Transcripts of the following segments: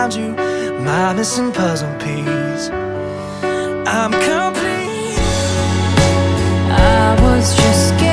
found you, my missing puzzle piece. I'm complete. I was just guessing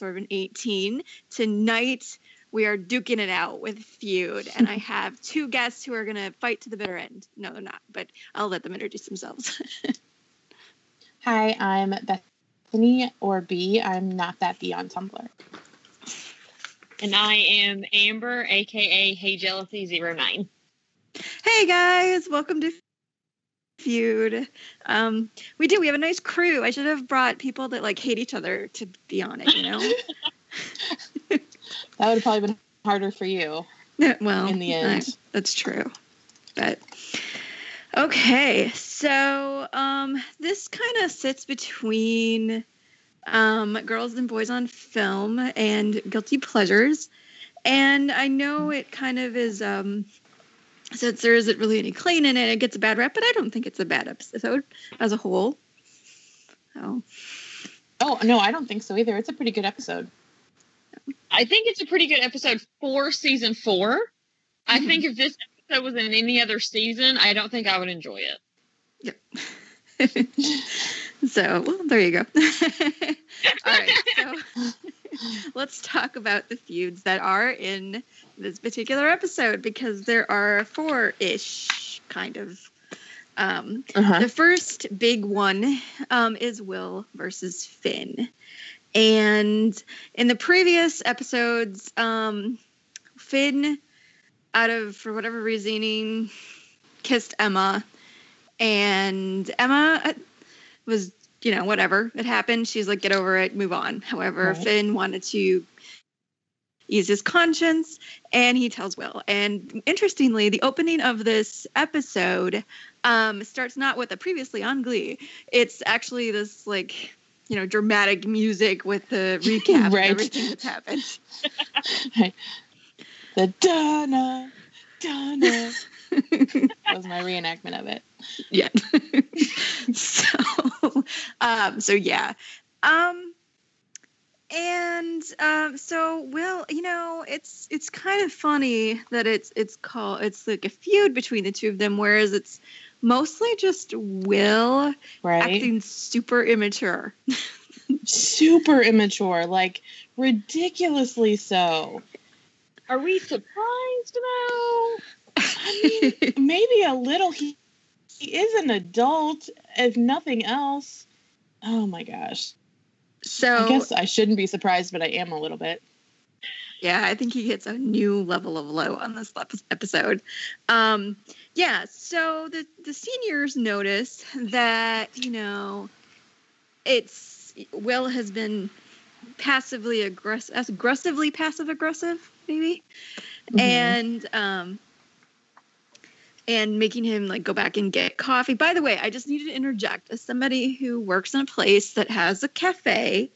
host, Base Sorvin 18. Tonight, we are duking it out with Feud, and I have two guests who are going to fight to the bitter end. No, they're not, but I'll let them introduce themselves. Hi, I'm Bethany or B. I'm not that B on Tumblr. And I am Amber, aka Hey Jealousy 09. hey, guys, welcome to Feud. Um, we do, we have a nice crew. I should have brought people that like hate each other to be on it, you know? That would have probably been harder for you. well, In the I- end. that's true. But okay, so um, this kind of sits between um, girls and boys on film and guilty pleasures, and I know it kind of is. Um, since there isn't really any clean in it, it gets a bad rep, but I don't think it's a bad episode as a whole. So Oh, no, I don't think so either. It's a pretty good episode. I think it's a pretty good episode for season four. I Mhm. think if this episode was in any other season, I don't think I would enjoy it. Yep. so well, there you go. All right, so let's talk about the feuds that are in this particular episode because there are four-ish kind of. Um, Uh-huh. the first big one um, is Will versus Finn, and in the previous episodes, um, Finn, out of for whatever reasoning, kissed Emma, and Emma uh, was you know whatever it happened. She's like, get over it, move on. However, Right. Finn wanted to ease his conscience, and he tells Will. And interestingly, the opening of this episode um, starts not with a previously on Glee. It's actually this like you know dramatic music with the recap Right. of everything that's happened. The Donna, Donna. that was my reenactment of it. yeah. so, um, so yeah. Um, and um, so Will, you know, it's it's kind of funny that it's it's called it's like a feud between the two of them, whereas it's mostly just Will Right? acting super immature. Super immature, like ridiculously so. Are we surprised though? I mean, maybe a little. He, he is an adult, if nothing else. Oh my gosh. So I guess I shouldn't be surprised, but I am a little bit. Yeah, I think he hits a new level of low on this episode. Um, yeah, so the the seniors notice that you know it's Will has been passively aggressive, aggressively passive aggressive, maybe, Mhm. and um, and making him like go back and get coffee. By the way, I just needed to interject as somebody who works in a place that has a cafe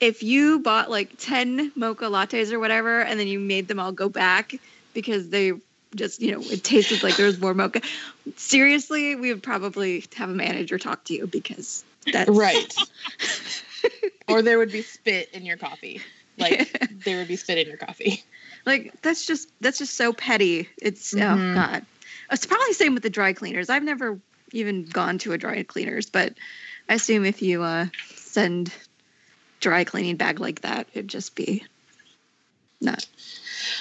if you bought like 10 mocha lattes or whatever and then you made them all go back because they just, you know, it tasted like there was more mocha, seriously, we would probably have a manager talk to you because that's Right. or there would be spit in your coffee. Like there would be spit in your coffee. like that's just that's just so petty. It's oh Mhm. god. It's probably the same with the dry cleaners. I've never even gone to a dry cleaners, but I assume if you uh send dry cleaning bag like that, it'd just be not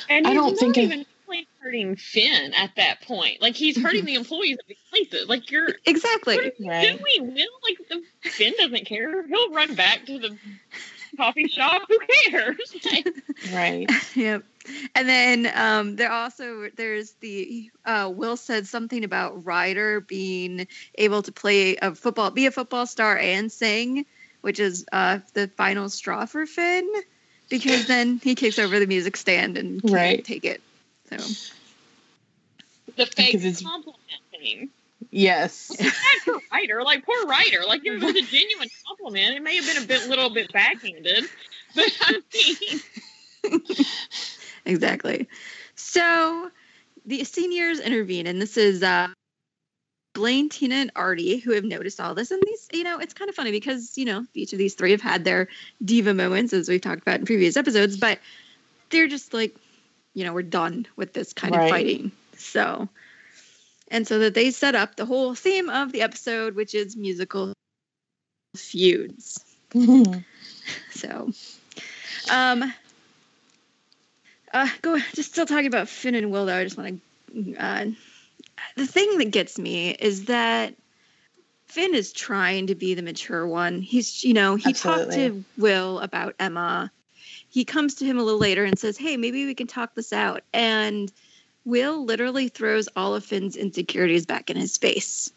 And I don't not think it- even really hurting Finn at that point. Like he's hurting the employees of these places. Like you're exactly. What are you Right. doing, Will? Like the Finn doesn't care. He'll run back to the coffee shop. Who cares? Like, Right. yep. And then um, there also there's the uh, Will said something about Ryder being able to play a football, be a football star, and sing, which is uh, the final straw for Finn, because then he kicks over the music stand and can't Right. take it. So the fake Because it's- compliment thing. Yes. Bad for Ryder. Like poor Ryder. Like it was a genuine compliment. It may have been a bit little bit backhanded, but I mean, exactly. So the seniors intervene, and this is uh, Blaine, Tina, and Artie who have noticed all this. And these, you know, it's kind of funny because you know each of these three have had their diva moments, as we've talked about in previous episodes, but they're just like, you know, we're done with this kind Right. of fighting. So, and so that they set up the whole theme of the episode, which is musical feuds. So, um, uh, go just still talking about Finn and Will though. I just want to. Uh, the thing that gets me is that Finn is trying to be the mature one. He's, you know, he talked to Will about Emma. He comes to him a little later and says, "Hey, maybe we can talk this out." And Will literally throws all of Finn's insecurities back in his face.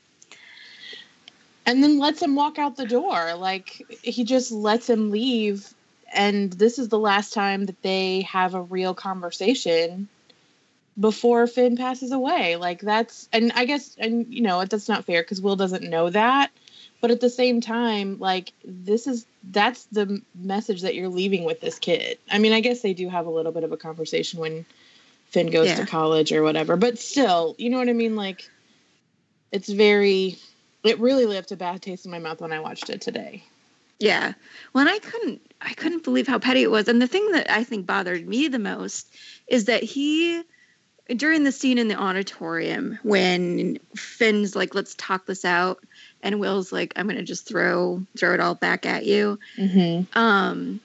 and then lets him walk out the door. Like he just lets him leave. And this is the last time that they have a real conversation before Finn passes away. Like that's, and I guess, and you know, that's not fair because Will doesn't know that. But at the same time, like this is that's the message that you're leaving with this kid. I mean, I guess they do have a little bit of a conversation when Finn goes Yeah. to college or whatever. But still, you know what I mean? Like it's very it really left a bad taste in my mouth when I watched it today. Yeah. When I couldn't I couldn't believe how petty it was. And the thing that I think bothered me the most is that he during the scene in the auditorium when Finn's like, let's talk this out, and Will's like, I'm gonna just throw throw it all back at you. Mm-hmm. Um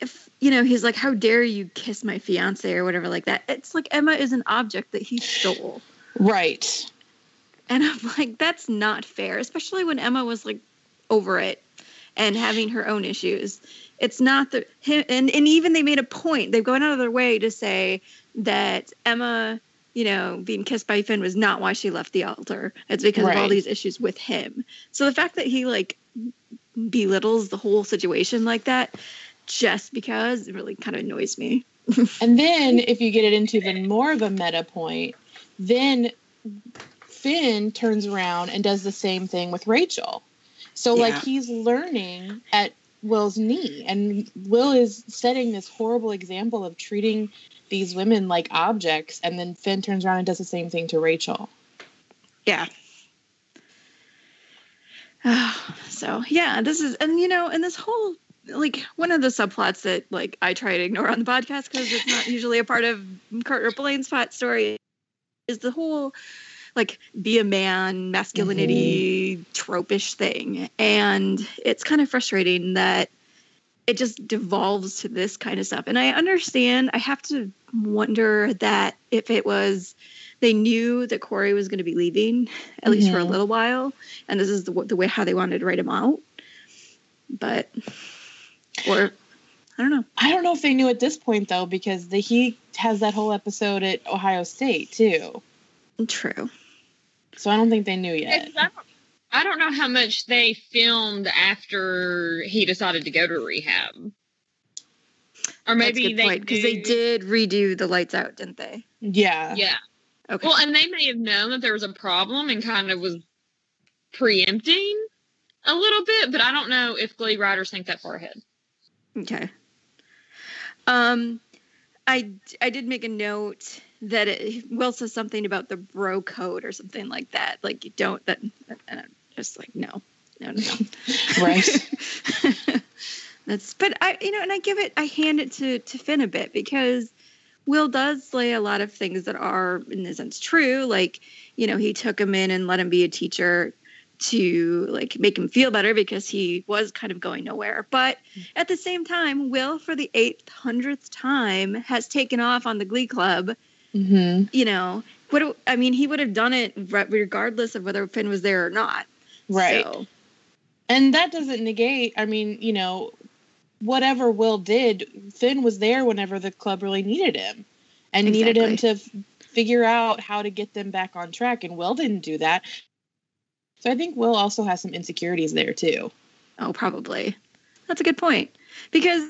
if you know, he's like, How dare you kiss my fiance or whatever like that. It's like Emma is an object that he stole. Right. And I'm like, that's not fair, especially when Emma was like over it and having her own issues. It's not the him and, and even they made a point. They've gone out of their way to say that Emma, you know, being kissed by Finn was not why she left the altar. It's because of all these issues with him. So the fact that he like belittles the whole situation like that just because it really kind of annoys me. And then if you get it into even more of a meta point, then Finn turns around and does the same thing with Rachel. So like he's learning at Will's knee and Will is setting this horrible example of treating these women like objects and then Finn turns around and does the same thing to Rachel. Yeah. so yeah, this is and you know, and this whole like one of the subplots that like I try to ignore on the podcast because it's not usually a part of Kurt or Blaine's plot story is the whole like be a man masculinity tropish thing. And it's kind of frustrating that it just devolves to this kind of stuff. And i understand i have to wonder that if it was they knew that cory was going to be leaving at least for a Mhm. little while and this is the, the way how they wanted to write him out. But or i don't know. I don't know if they knew at this point though because the, he has that whole episode at Ohio State too. true So I don't think they knew yet. I, don't, I don't know how much they filmed after he decided to go to rehab. Or maybe they because they did redo the lights out didn't they Yeah. Yeah. okay Well, and they may have known that there was a problem and kind of was preempting a little bit, but I don't know if Glee writers think that far ahead. Okay. Um, I I did make a note that it, Will says something about the bro code or something like that. Like you don't that. And I'm just like no, no, no, no. Right. That's but I you know and I give it I hand it to to Finn a bit because Will does say a lot of things that are in a sense true. Like you know he took him in and let him be a teacher to like make him feel better because he was kind of going nowhere. But at the same time, Will for the eighth hundredth time has taken off on the Glee Club. Hmm You know what I mean he would have done it regardless of whether Finn was there or not. Right. So, And that doesn't negate, I mean, you know, whatever Will did, Finn was there whenever the club really needed him and needed him to f- figure out how to get them back on track. And Will didn't do that. So I think Will also has some insecurities there too. Oh, probably. That's a good point. Because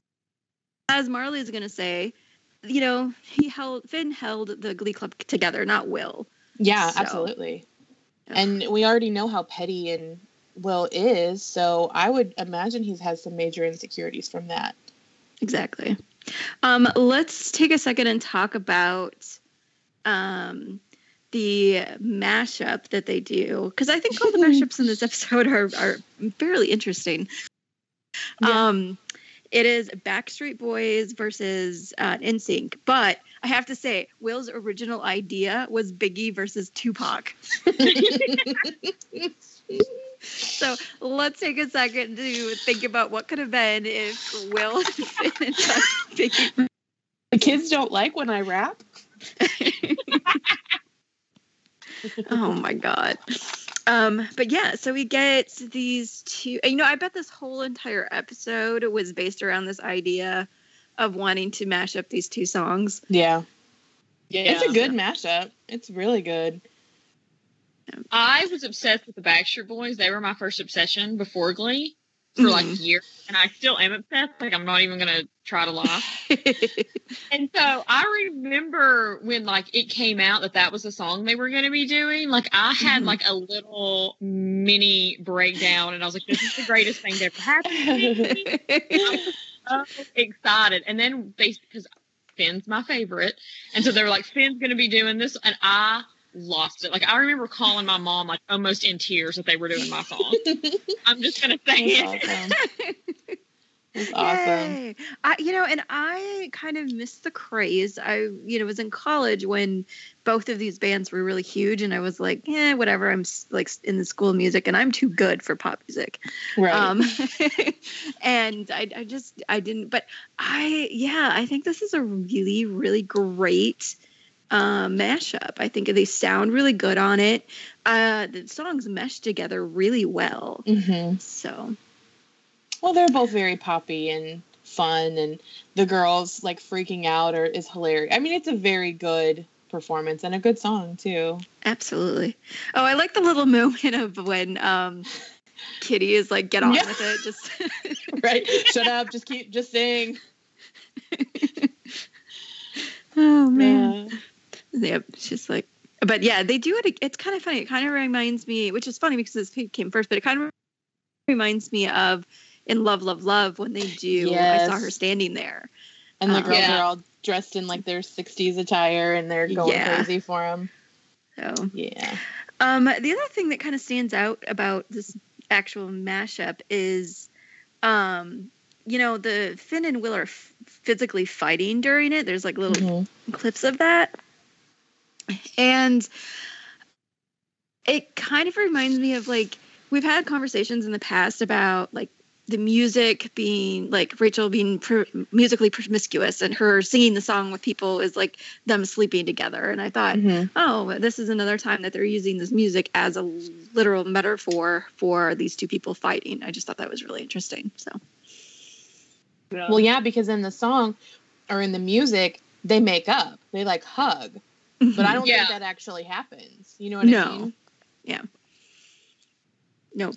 as Marley is going to say, you know, he held Finn held the Glee Club together, not Will. Yeah, So- absolutely. And we already know how petty and Will is. So I would imagine he's had some major insecurities from that. Exactly. Um, let's take a second and talk about um, the mashup that they do because I think all the mashups in this episode are are fairly interesting. Yeah. Um, it is Backstreet Boys versus uh, NSYNC, but I have to say, Will's original idea was Biggie versus Tupac. So let's take a second to think about what could have been if Will and Finn had done Biggie the kids don't like when I rap. oh my god um but yeah so we get these two you know i bet this whole entire episode was based around this idea of wanting to mash up these two songs Yeah. Yeah. It's a good mashup. It's really good. I was obsessed with the Backstreet Boys. They were my first obsession before Glee for like Mhm. years, and I still am obsessed. Like I'm not even gonna try to lie. And so I remember when like it came out that that was the song they were to be doing. Like I had Mhm. like a little mini breakdown, and I was like, "This is the greatest thing that ever happened to me." so excited. And then they because Finn's my favorite, and so they were like, "Finn's to be doing this," and I lost it. Like I remember calling my mom like almost in tears that they were doing my song. I'm just going to say That's it. awesome. That's awesome. Yay. I, you know, and I kind of missed the craze. I, you know, was in college when both of these bands were really huge, and I was like, yeah, whatever. I'm like in the school of music, and I'm too good for pop music. Right. Um, and I, I just, I didn't. But I, yeah, I think this is a really, really great uh, mashup. I think they sound really good on it. Uh, the songs mesh together really well. hmm So Well, they're both very poppy and fun, and the girls like freaking out or is hilarious. I mean, it's a very good performance and a good song too. Absolutely. Oh, I like the little moment of when um Kitty is like, get on Yeah. with it. Just Right? Shut up. Just keep. Just sing. oh Yeah. Yep. It's just like but yeah, they do it it's kind of funny. It kind of reminds me, which is funny because this came first, but it kind of reminds me of in Love, Love, Love when they do I saw her standing there. And the Uh, girls Yeah. are all dressed in like their '60s attire, and they're going Yeah. crazy for him. So Yeah. Um, the other thing that kind of stands out about this actual mashup is, um, you know, the Finn and Will are f- physically fighting during it. There's like little Mhm. clips of that, and it kind of reminds me of like we've had conversations in the past about like the music being like Rachel being pr- musically promiscuous and her singing the song with people is like them sleeping together. And I thought, Mhm. oh, this is another time that they're using this music as a literal metaphor for these two people fighting. I just thought that was really interesting. So, Well, yeah, because in the song or in the music, they make up. They like hug, but I mm-hmm. don't Yeah. think that actually happens. You know what I mean? No. mean? nope.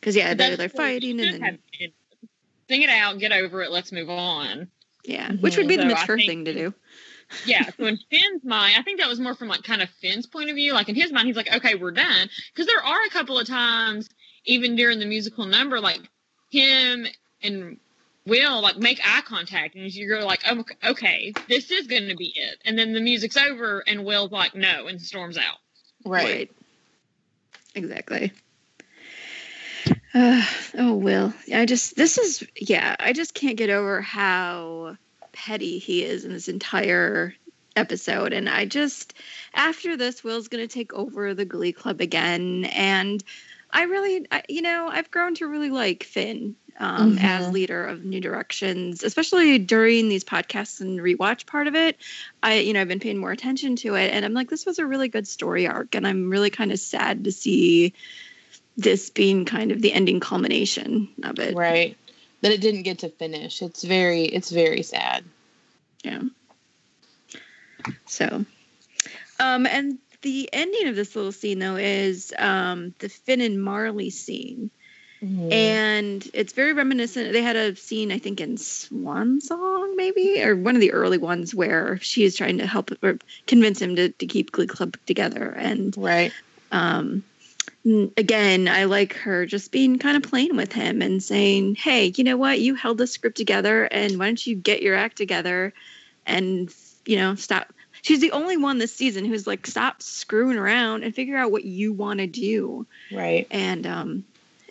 Because yeah, they're, they're fighting and then have sing it out, get over it, let's move on. yeah, mm-hmm. which would be the So I mature think- thing to do. Yeah. So in Finn's mind, I think that was more from like kind of Finn's point of view. Like in his mind, he's like, okay, we're done. Because there are a couple of times, even during the musical number, like him and Will like make eye contact, and you're like, oh, okay, this is going to be it. And then the music's over, and Will's like, no, and storms out. Right. Exactly. Uh, oh, Will. I just, this is, yeah, I just can't get over how petty he is in this entire episode. And I just, after this, Will's going to take over the Glee Club again. And I really, I, you know, I've grown to really like Finn um, Mhm. as leader of New Directions, especially during these podcasts and rewatch part of it. I, you know, I've been paying more attention to it, and I'm like, this was a really good story arc, and I'm really kind of sad to see this being kind of the ending culmination of it. Right. That it didn't get to finish. It's very it's very sad. Yeah. So, um, and the ending of this little scene though is um the Finn and Marley scene. Mhm. and it's very reminiscent. They had a scene, I think, in Swan Song, maybe, or one of the early ones where she is trying to help or convince him to, to keep Glee Club together. And right. um, again, I like her just being kind of playing with him and saying, "Hey, you know what? You held this script together, and why don't you get your act together and you know stop." She's the only one this season who's like, "Stop screwing around and figure out what you want to do." Right. and um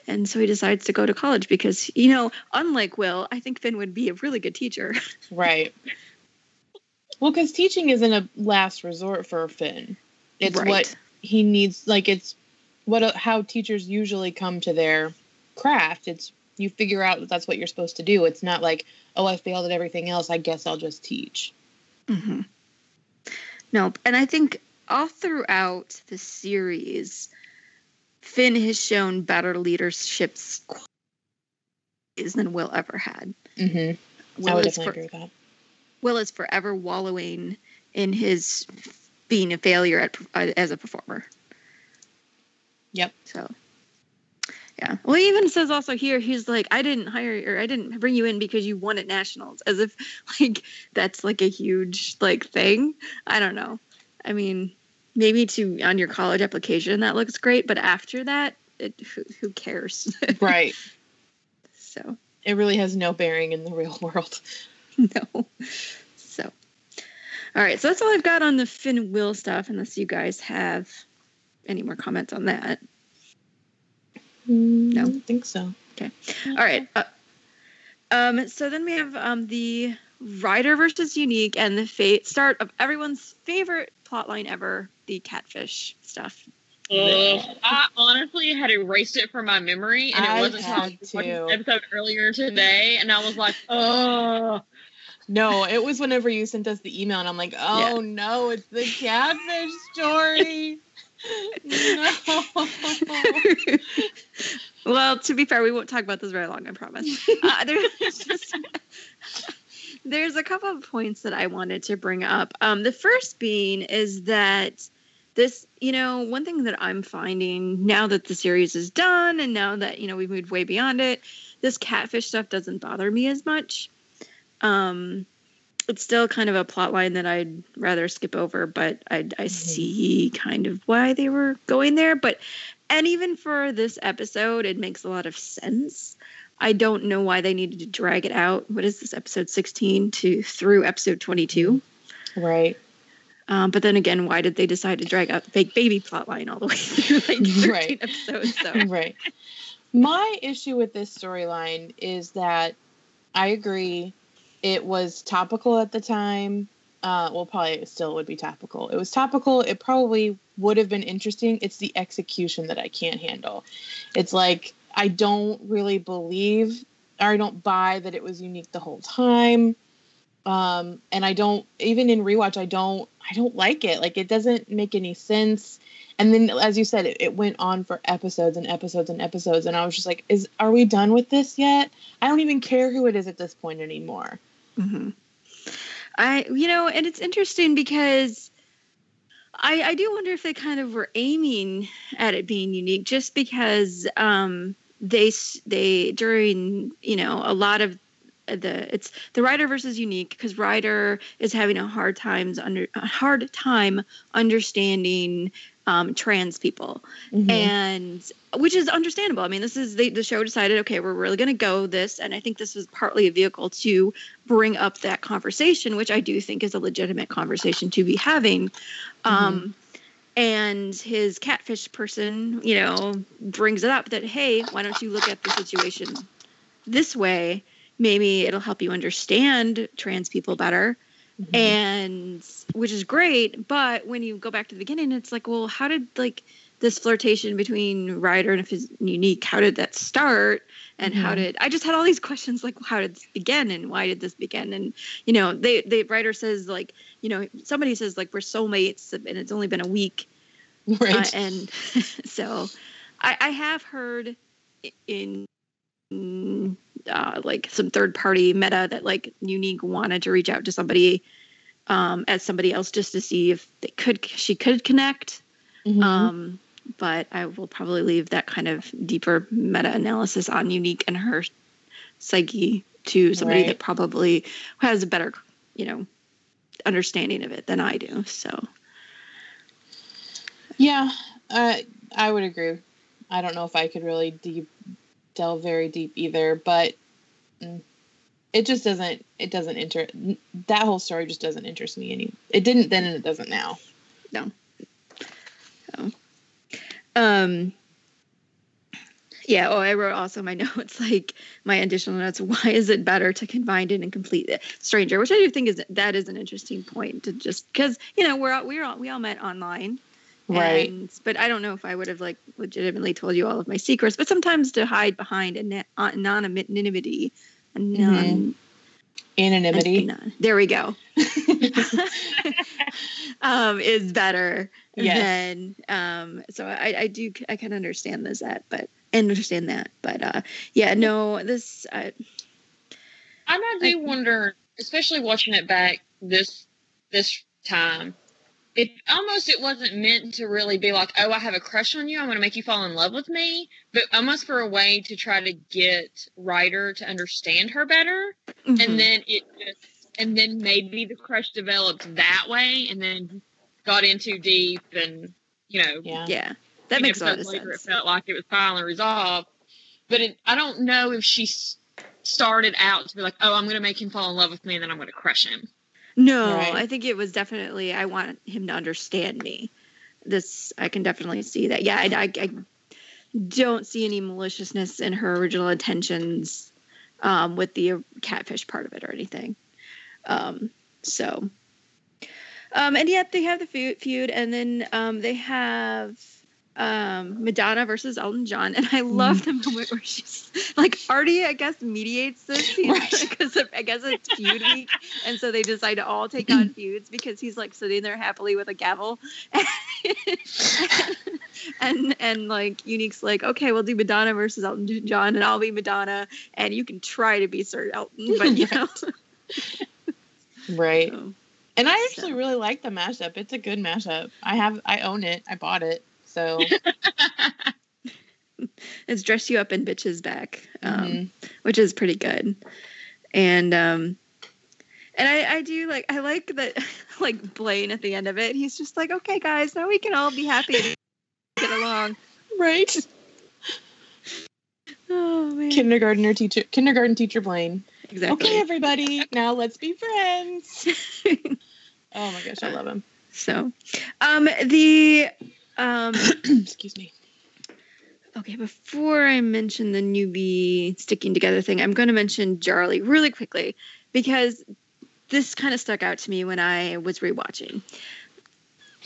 and so he decides to go to college because you know unlike will i think finn would be a really good teacher Right. Well, because teaching isn't a last resort for Finn. It's Right. what he needs. Like it's what how teachers usually come to their craft. It's you figure out that that's what you're supposed to do. It's not like oh I failed at everything else. I guess I'll just teach. mm-hmm. Nope and i think all throughout the series finn has shown better leadership qualities than will ever had Mm-hmm. I will would is, definitely for, agree with that. will is forever wallowing in his being a failure at, as a performer Yep. So, yeah. Well, he even says also here, he's like, I didn't hire or I didn't bring you in because you won at nationals, as if like that's like a huge like thing. I don't know. I mean, maybe to on your college application that looks great, but after that, it, who, who cares? Right. so It really has no bearing in the real world. no. So, all right. So that's all I've got on the Finn Will stuff, unless you guys have any more comments on that. No, No. I don't think so. Okay. All right. Uh, um, so then we have um, the Ryder versus Unique and the fate start of everyone's favorite plotline ever, the catfish stuff. Ugh. I honestly had erased it from my memory, and it I wasn't until I was to. the episode earlier today, and I was like, oh. No, it was whenever you sent us the email, and I'm like, oh no, it's the catfish story. no. well, to be fair, we won't talk about this very long, I promise. Uh, there's just there's a couple of points that I wanted to bring up. Um, the first being is that this, you know, one thing that I'm finding now that the series is done and now that you know we've moved way beyond it, this catfish stuff doesn't bother me as much. Um, it's still kind of a plot line that I'd rather skip over, but I, I see kind of why they were going there. But and even for this episode, it makes a lot of sense. I don't know why they needed to drag it out. What is this episode 16 to through episode 22? Right. Um, but then again, why did they decide to drag out the fake baby plotline all the way through like 13 Right. episodes? So right. My issue with this storyline is that I agree it was topical at the time. Uh, well, probably still would be topical. It was topical. It probably would have been interesting. It's the execution that I can't handle. It's like I don't really believe or I don't buy that it was unique the whole time. Um, and I don't even in rewatch I don't I don't like it. Like it doesn't make any sense and then as you said it, it went on for episodes and episodes and episodes and i was just like is are we done with this yet i don't even care who it is at this point anymore hmm I, you know, and it's interesting because I, I do wonder if they kind of were aiming at it being unique, just because um, they, they during, you know, a lot of the it's the Ryder versus unique because Ryder is having a hard times under a hard time understanding um, trans people Mhm. and which is understandable. I mean, this is the, the show decided, okay, we're really going to go this, and I think this was partly a vehicle to bring up that conversation, which I do think is a legitimate conversation to be having. Um, and his catfish person, you know, brings it up that hey, why don't you look at the situation this way? Maybe it'll help you understand trans people better Mhm. and which is great but when you go back to the beginning it's like well how did like this flirtation between ryder and his unique how did that start and how Mhm. did i just had all these questions like how did this begin and why did this begin and you know they the writer says like you know somebody says like we're soulmates and it's only been a week right. uh, and so I, I have heard in uh, like some third party meta that like Unique wanted to reach out to somebody um, as somebody else just to see if they could she could connect. Mhm. Um, but I will probably leave that kind of deeper meta analysis on Unique and her psyche to somebody Right. that probably has a better, you know, understanding of it than I do. So Yeah, uh, I would agree. I don't know if I could really deep delve very deep either, but it just doesn't. It doesn't inter. That whole story just doesn't interest me any. It didn't then, and it doesn't now. No, um. Yeah. Oh, I wrote also my notes like my additional notes. Why is it better to confide in and complete stranger? Which I do think is that is an interesting point to just because you know we're all, we're all, we all met online, Right. And, but I don't know if I would have like legitimately told you all of my secrets. But sometimes to hide behind an anonymity, a non, Anonymity. non- there we go. um, is better Yes. than um. So I, I do I can understand this that, but and understand that, but uh, yeah, no, this uh, And I do I- wonder, especially watching it back this this time, it almost it wasn't meant to really be like, oh, I have a crush on you, I'm going to make you fall in love with me, but almost for a way to try to get Ryder to understand her better, mhm. and then it just, and then maybe the crush developed that way, and then got in too deep, and you know, Yeah. yeah, that makes a lot of later, sense. It felt like it was finally resolved. But it, I don't know if she s- started out to be like, oh, I'm going to make him fall in love with me and then I'm going to crush him. No, Right. I think it was definitely I want him to understand me. This I can definitely see that. Yeah, I, I, I don't see any maliciousness in her original intentions um, with the catfish part of it or anything. Um, so, um, and yet they have the feud, feud and then um, they have um, Madonna versus Elton John, and I love the moment where she's like Artie, I guess, mediates this Right. because I guess it's feud week, and so they decide to all take on feuds because he's like sitting there happily with a gavel, and and like Unique's like, okay, we'll do Madonna versus Elton John, and I'll be Madonna, and you can try to be Sir Elton, but you know, Right. so, And I actually So. really like the mashup. It's a good mashup. I have. I own it. I bought it. So. it's dress you up in bitch is back. Um, mhm. which is pretty good. And um and I, I do like I like that like Blaine at the end of it. He's just like, okay, guys, now we can all be happy and get along. Right. Oh man, Kindergartner teacher. Kindergarten teacher Blaine. exactly. Okay, everybody. Now let's be friends. Oh my gosh, I love him. so, um, the um, Excuse me. okay, before I mention the newbie sticking together thing, I'm going to mention Charlie really quickly because this kind of stuck out to me when I was rewatching.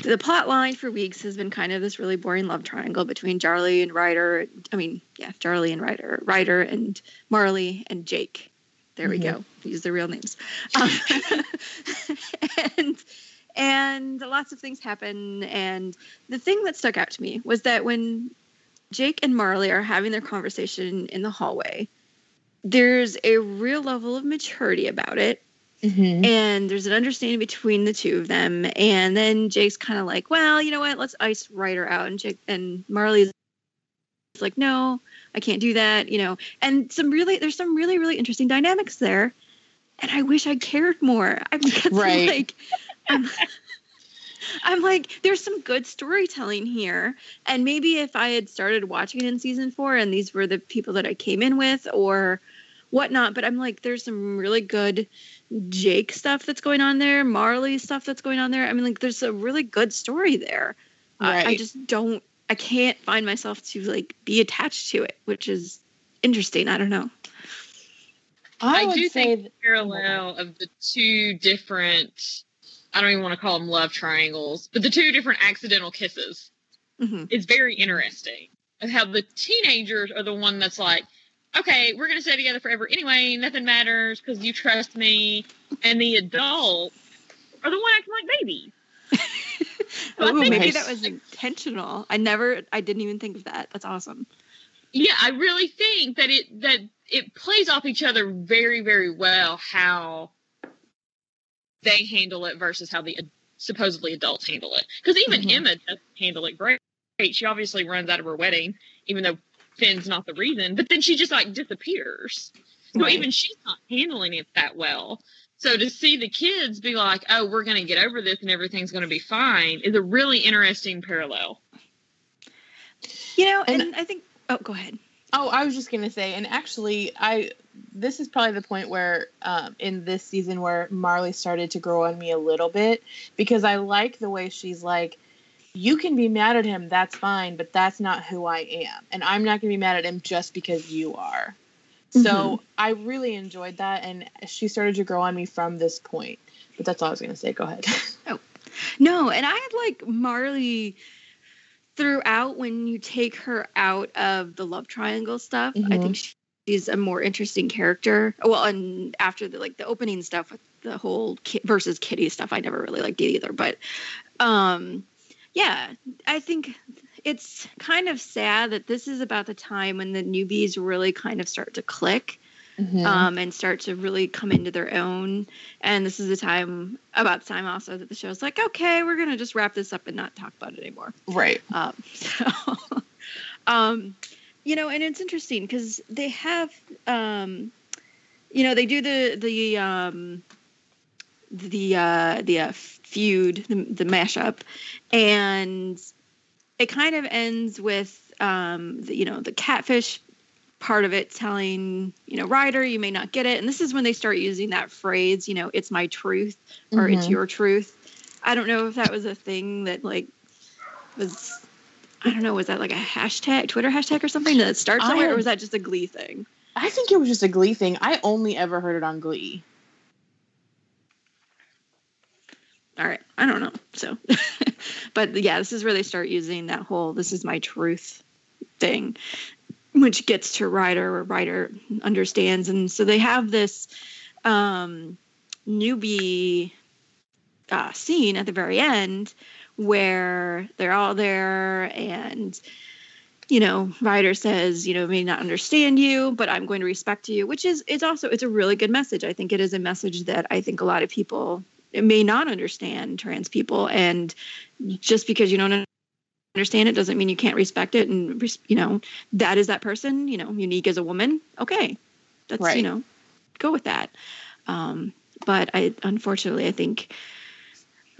The plot line for weeks has been kind of this really boring love triangle between Charlie and Ryder. I mean, yeah, Charlie and Ryder, Ryder and Marley and Jake. There we go. Use the real names. Um, and and lots of things happen. And the thing that stuck out to me was that when Jake and Marley are having their conversation in the hallway, there's a real level of maturity about it. Mm-hmm. and there's an understanding between the two of them. And then jake's kind of like well you know what? Let's ice ryder out. And jake and marley's like no i can't do that you know. And some really there's some really really interesting dynamics there. And i wish i cared more. I'm Right. like I'm, I'm like, there's some good storytelling here. And maybe if I had started watching it in season four and these were the people that I came in with or whatnot, but I'm like, there's some really good Jake stuff that's going on there, Marley stuff that's going on there. I mean, like, there's a really good story there. I- I just don't, I can't find myself to like be attached to it, which is interesting. I don't know. I, I do say think th- parallel of the two different I don't even want to call them love triangles, but the two different accidental kisses hmm is very interesting. Of how the teenagers are the one that's like, okay, we're gonna stay together forever anyway, nothing matters because you trust me, and the adults are the one acting like babies. So I Oh, think maybe it's- that was intentional. I never, I didn't even think of that. That's awesome. Yeah, I really think that it that it plays off each other very, very well how they handle it versus how the ad- supposedly adults handle it. Because even Mhm. Emma doesn't handle it great. She obviously runs out of her wedding, even though Finn's not the reason. But then she just like disappears. So Right. even she's not handling it that well. So to see the kids be like, "Oh, we're going to get over this and everything's going to be fine," is a really interesting parallel. You know, And- and, I think, oh, go ahead. Oh, I was just gonna say, and actually, I this is probably the point where um, in this season where Marley started to grow on me a little bit because I like the way she's like, you can be mad at him, that's fine, but that's not who I am, and I'm not gonna be mad at him just because you are. So I really enjoyed that, and she started to grow on me from this point. But that's all I was gonna say. Go ahead. oh, No, and I had like Marley throughout when you take her out of the love triangle stuff. I Mhm. think she's a more interesting character. Well, and after the like the opening stuff with the whole versus Kitty stuff, I never really liked it either. But um, yeah, I think it's kind of sad that this is about the time when the newbies really kind of start to click Mhm. um, and start to really come into their own. And this is the time, about the time also that the show's like, okay, we're gonna just wrap this up and not talk about it anymore. right. Um, so, um, you know, and it's interesting because they have, um, you know, they do the the um, the uh, the uh, feud, the, the mashup, and it kind of ends with um, the, you know the catfish part of it telling you know Ryder you may not get it, and this is when they start using that phrase, you know, it's my truth or it's Mhm. your truth. I don't know if that was a thing that like was I don't know, was that like a hashtag, Twitter hashtag or something that starts I somewhere, or was that just a Glee thing? I think it was just a Glee thing. I only ever heard it on Glee. All right, I don't know. So, but yeah, this is where they start using that whole "this is my truth" thing, which gets to Ryder, or Ryder understands, and so they have this um, newbie uh, scene at the very end where they're all there and you know ryder says you know may not understand you but i'm going to respect you which is it's also it's a really good message. I think it is a message that i think a lot of people may not understand trans people. And just because you don't understand it doesn't mean you can't respect it and you know that is that person you know unique as a woman. Okay. That's you know go with that. Um but i unfortunately i think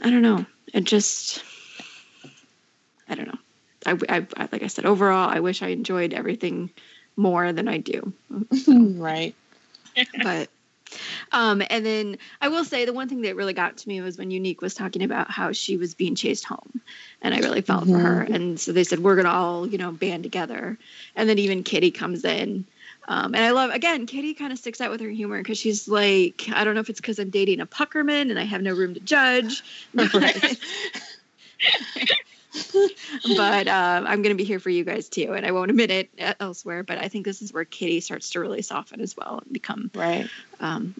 i don't know. It just i don't know. I, I, I like i said overall i wish i enjoyed everything more than i do. Right. but um and then i will say the one thing that really got to me was when unique was talking about how she was being chased home and i really felt for her. And so they said we're gonna all you know band together. And then even kitty comes in um, and I love again, Kitty kind of sticks out with her humor because she's like, I don't know if it's because I'm dating a Puckerman and I have no room to judge, but, but uh, I'm going to be here for you guys too. And I won't admit it uh, elsewhere, but I think this is where Kitty starts to really soften as well and become Right. um,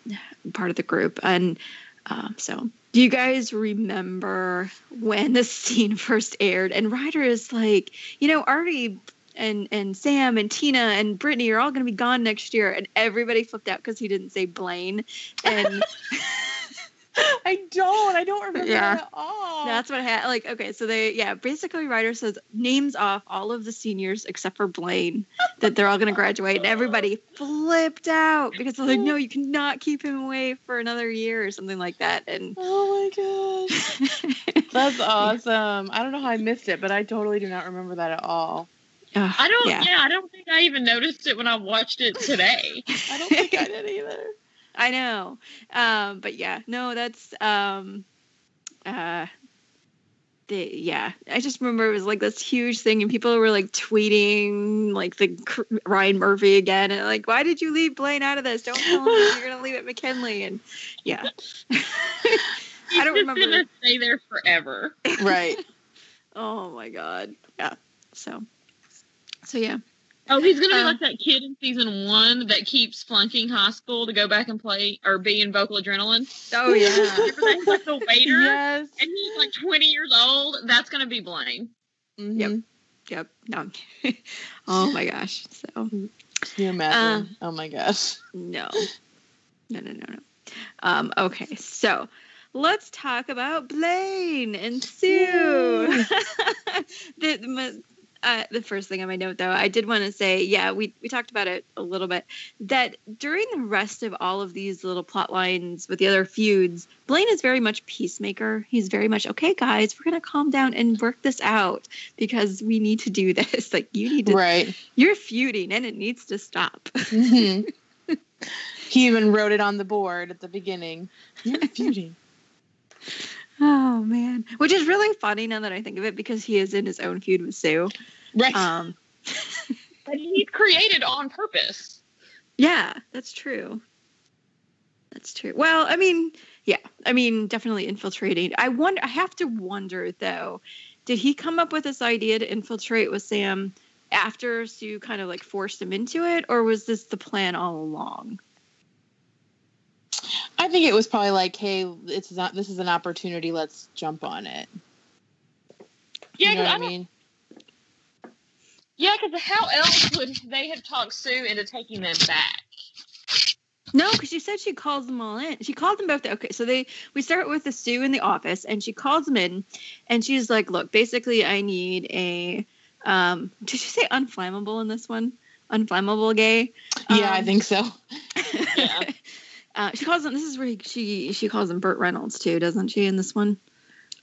part of the group. And uh, so, do you guys remember when the scene first aired? And Ryder is like, you know, Artie and and Sam and Tina and Brittany are all going to be gone next year, and everybody flipped out because he didn't say Blaine. And I don't. I don't remember Yeah. that at all. That's what happened. Like, okay, so they, yeah, basically, writer says names off all of the seniors except for Blaine that they're all going to graduate, and everybody flipped out because they're like, no, you cannot keep him away for another year or something like that. And Oh my gosh. That's awesome. I don't know how I missed it, but I totally do not remember that at all. Ugh, I don't. Yeah. Yeah. I don't think I even noticed it when I watched it today. I don't think I did either. I know. Um, but yeah, no, that's um uh the yeah. I just remember it was like this huge thing and people were like tweeting like the Ryan Murphy again and like why did you leave Blaine out of this? Don't tell him you're gonna leave it McKinley and yeah. I don't He's remember. Gonna stay there forever. Right. Oh my god. Yeah. So so yeah. Oh, he's gonna be Uh, like that kid in season one that keeps flunking high school to go back and play or be in vocal adrenaline. Oh yeah. Remember that? He's like the waiter, yes. and he's like 20 years old. That's gonna be Blaine. Mhm. Yep. yep. No. oh my gosh. So Can you imagine? oh my gosh. No. No, no, no, no. Um, okay, so let's talk about Blaine and Sue. the, the, mo- uh, the first thing on my note, though, I did want to say, yeah, we, we talked about it a little bit, that during the rest of all of these little plot lines with the other feuds, Blaine is very much peacemaker. He's very much, okay, guys, we're going to calm down and work this out because we need to do this. Like, you need to, Right. you're feuding and it needs to stop. Mhm. he even wrote it on the board at the beginning. You're feuding. Oh man, which is really funny now that I think of it because he is in his own feud with Sue. Right. Um, But he's created on purpose. yeah, that's true. That's true. Well, I mean, yeah, I mean, definitely infiltrating. I wonder. I have to wonder though, did he come up with this idea to infiltrate with Sam after Sue kind of like forced him into it, or was this the plan all along? I think it was probably like, hey, it's not. This is an opportunity. Let's jump on it. Yeah, you know 'cause what I I mean? Yeah, because how else would they have talked Sue into taking them back? No, because she said she calls them all in. She called them both. Okay, so they we start with the Sue in the office, and she calls them in, and she's like, "Look, basically, I need a um. Did you say unflammable in this one? Unflammable gay? Yeah, I Um, think so. Yeah. Uh, she calls him. This is where he, she she calls him Burt Reynolds too, doesn't she? In this one.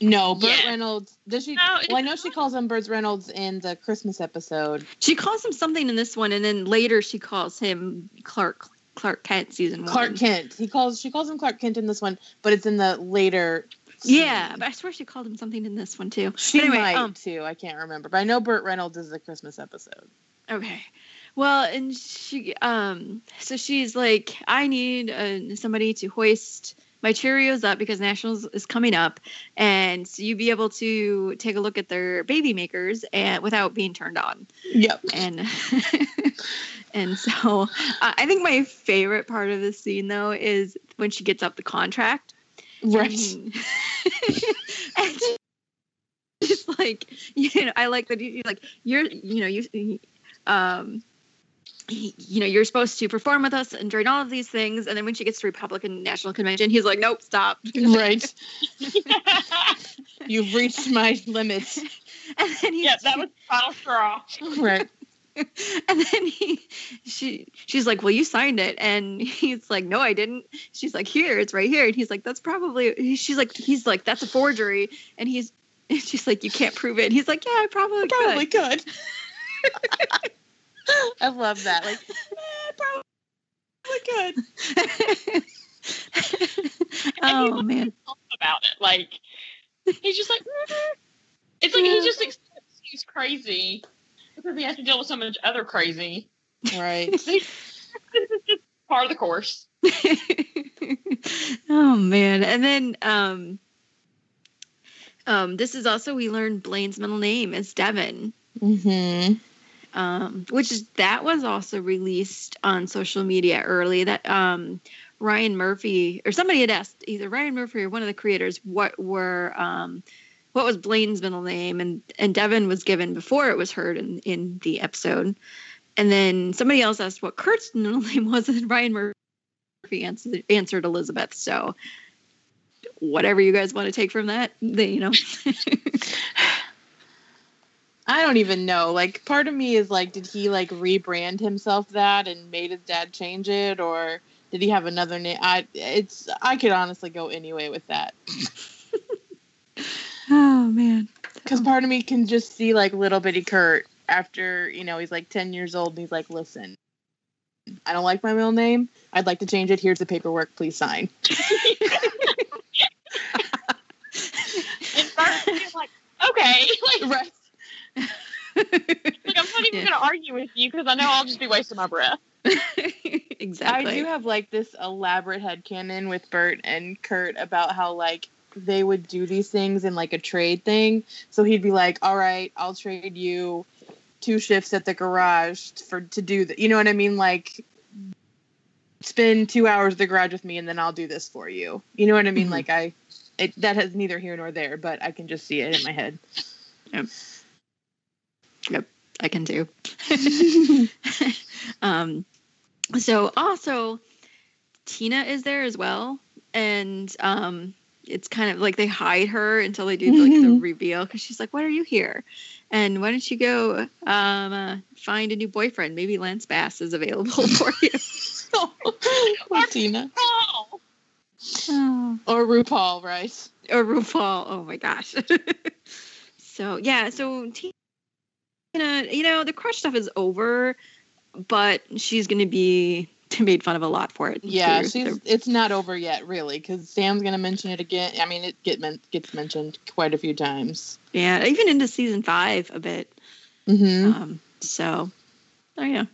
No, Burt Yeah. Reynolds. Does she? No, well, I know she calls him Burt Reynolds in the Christmas episode. She calls him something in this one, and then later she calls him Clark Clark Kent season one. Clark Kent. He calls. She calls him Clark Kent in this one, but it's in the later. Yeah, but I swear she called him something in this one too. she But anyway, might um, too. I can't remember, but I know Burt Reynolds is the Christmas episode. Okay. Well, and she, um, so she's like, I need uh, somebody to hoist my Cheerios up because Nationals is coming up, and so you be able to take a look at their baby makers and without being turned on. Yep. And and so uh, I think my favorite part of the scene though is when she gets up the contract. Right. And, and it's like you know, I like that you like you're you know you um he- you know you're supposed to perform with us and during all of these things and then when she gets to Republican National Convention he's like nope stop right. You've reached my limits. and then he's yeah, that was the final straw. Right. and then he she she's like well you signed it and he's like no i didn't she's like here it's right here and he's like that's probably she's like he's like that's a forgery and he's and she's like you can't prove it and he's like yeah i probably, Probably could could. I love that. Like, eh, probably could. oh man about it. Like he's just like "Mhm." it's like he just accepts he's crazy because he has to deal with so much other crazy. Right. this is just part of the course. oh man and then um um this is also we learned blaine's middle name is devin Mm-hmm. Um, which is that was also released on social media early. That um, Ryan Murphy or somebody had asked either Ryan Murphy or one of the creators what were um, what was Blaine's middle name, and and Devin was given before it was heard in in the episode, and then somebody else asked what Kurt's middle name was, and Ryan Murphy answered answered Elizabeth. So whatever you guys want to take from that, they, you know. I don't even know. Like, part of me is like, did he like rebrand himself that and made his dad change it, or did he have another name? I it's I could honestly go anyway with that oh man. because part of me can just see like little bitty Kurt after you know he's like ten years old and he's like, listen, I don't like my middle name. I'd like to change it. Here's the paperwork. Please sign. And Burt being like, okay, like, Right. Like, I'm not even Yeah. gonna argue with you because I know I'll just be wasting my breath. exactly. I do have like this elaborate head headcanon with Burt and Kurt about how like they would do these things in like a trade thing. So he'd be like, "All right, I'll trade you two shifts at the garage for to do that." You know what I mean? Like spend 2 hours at the garage with me and then I'll do this for you. You know what I mean? Mhm. Like I it that has neither here nor there, but I can just see it in my head. I can do. um, so also Tina is there as well, and um, it's kind of like they hide her until they do like the reveal because she's like, "What are you here?" And why don't you go um, uh, find a new boyfriend? Maybe Lance Bass is available for you. Poor Tina. Oh, Oh. Or RuPaul, right? or RuPaul. Oh my gosh. so yeah, so Tina, you know, the crush stuff is over, but she's going to be made fun of a lot for it. Yeah, she's it's not over yet, really, because Sam's gonna mention it again. I mean, it get men- gets mentioned quite a few times. yeah, even into season five a bit. Mm-hmm. Um, so, oh yeah.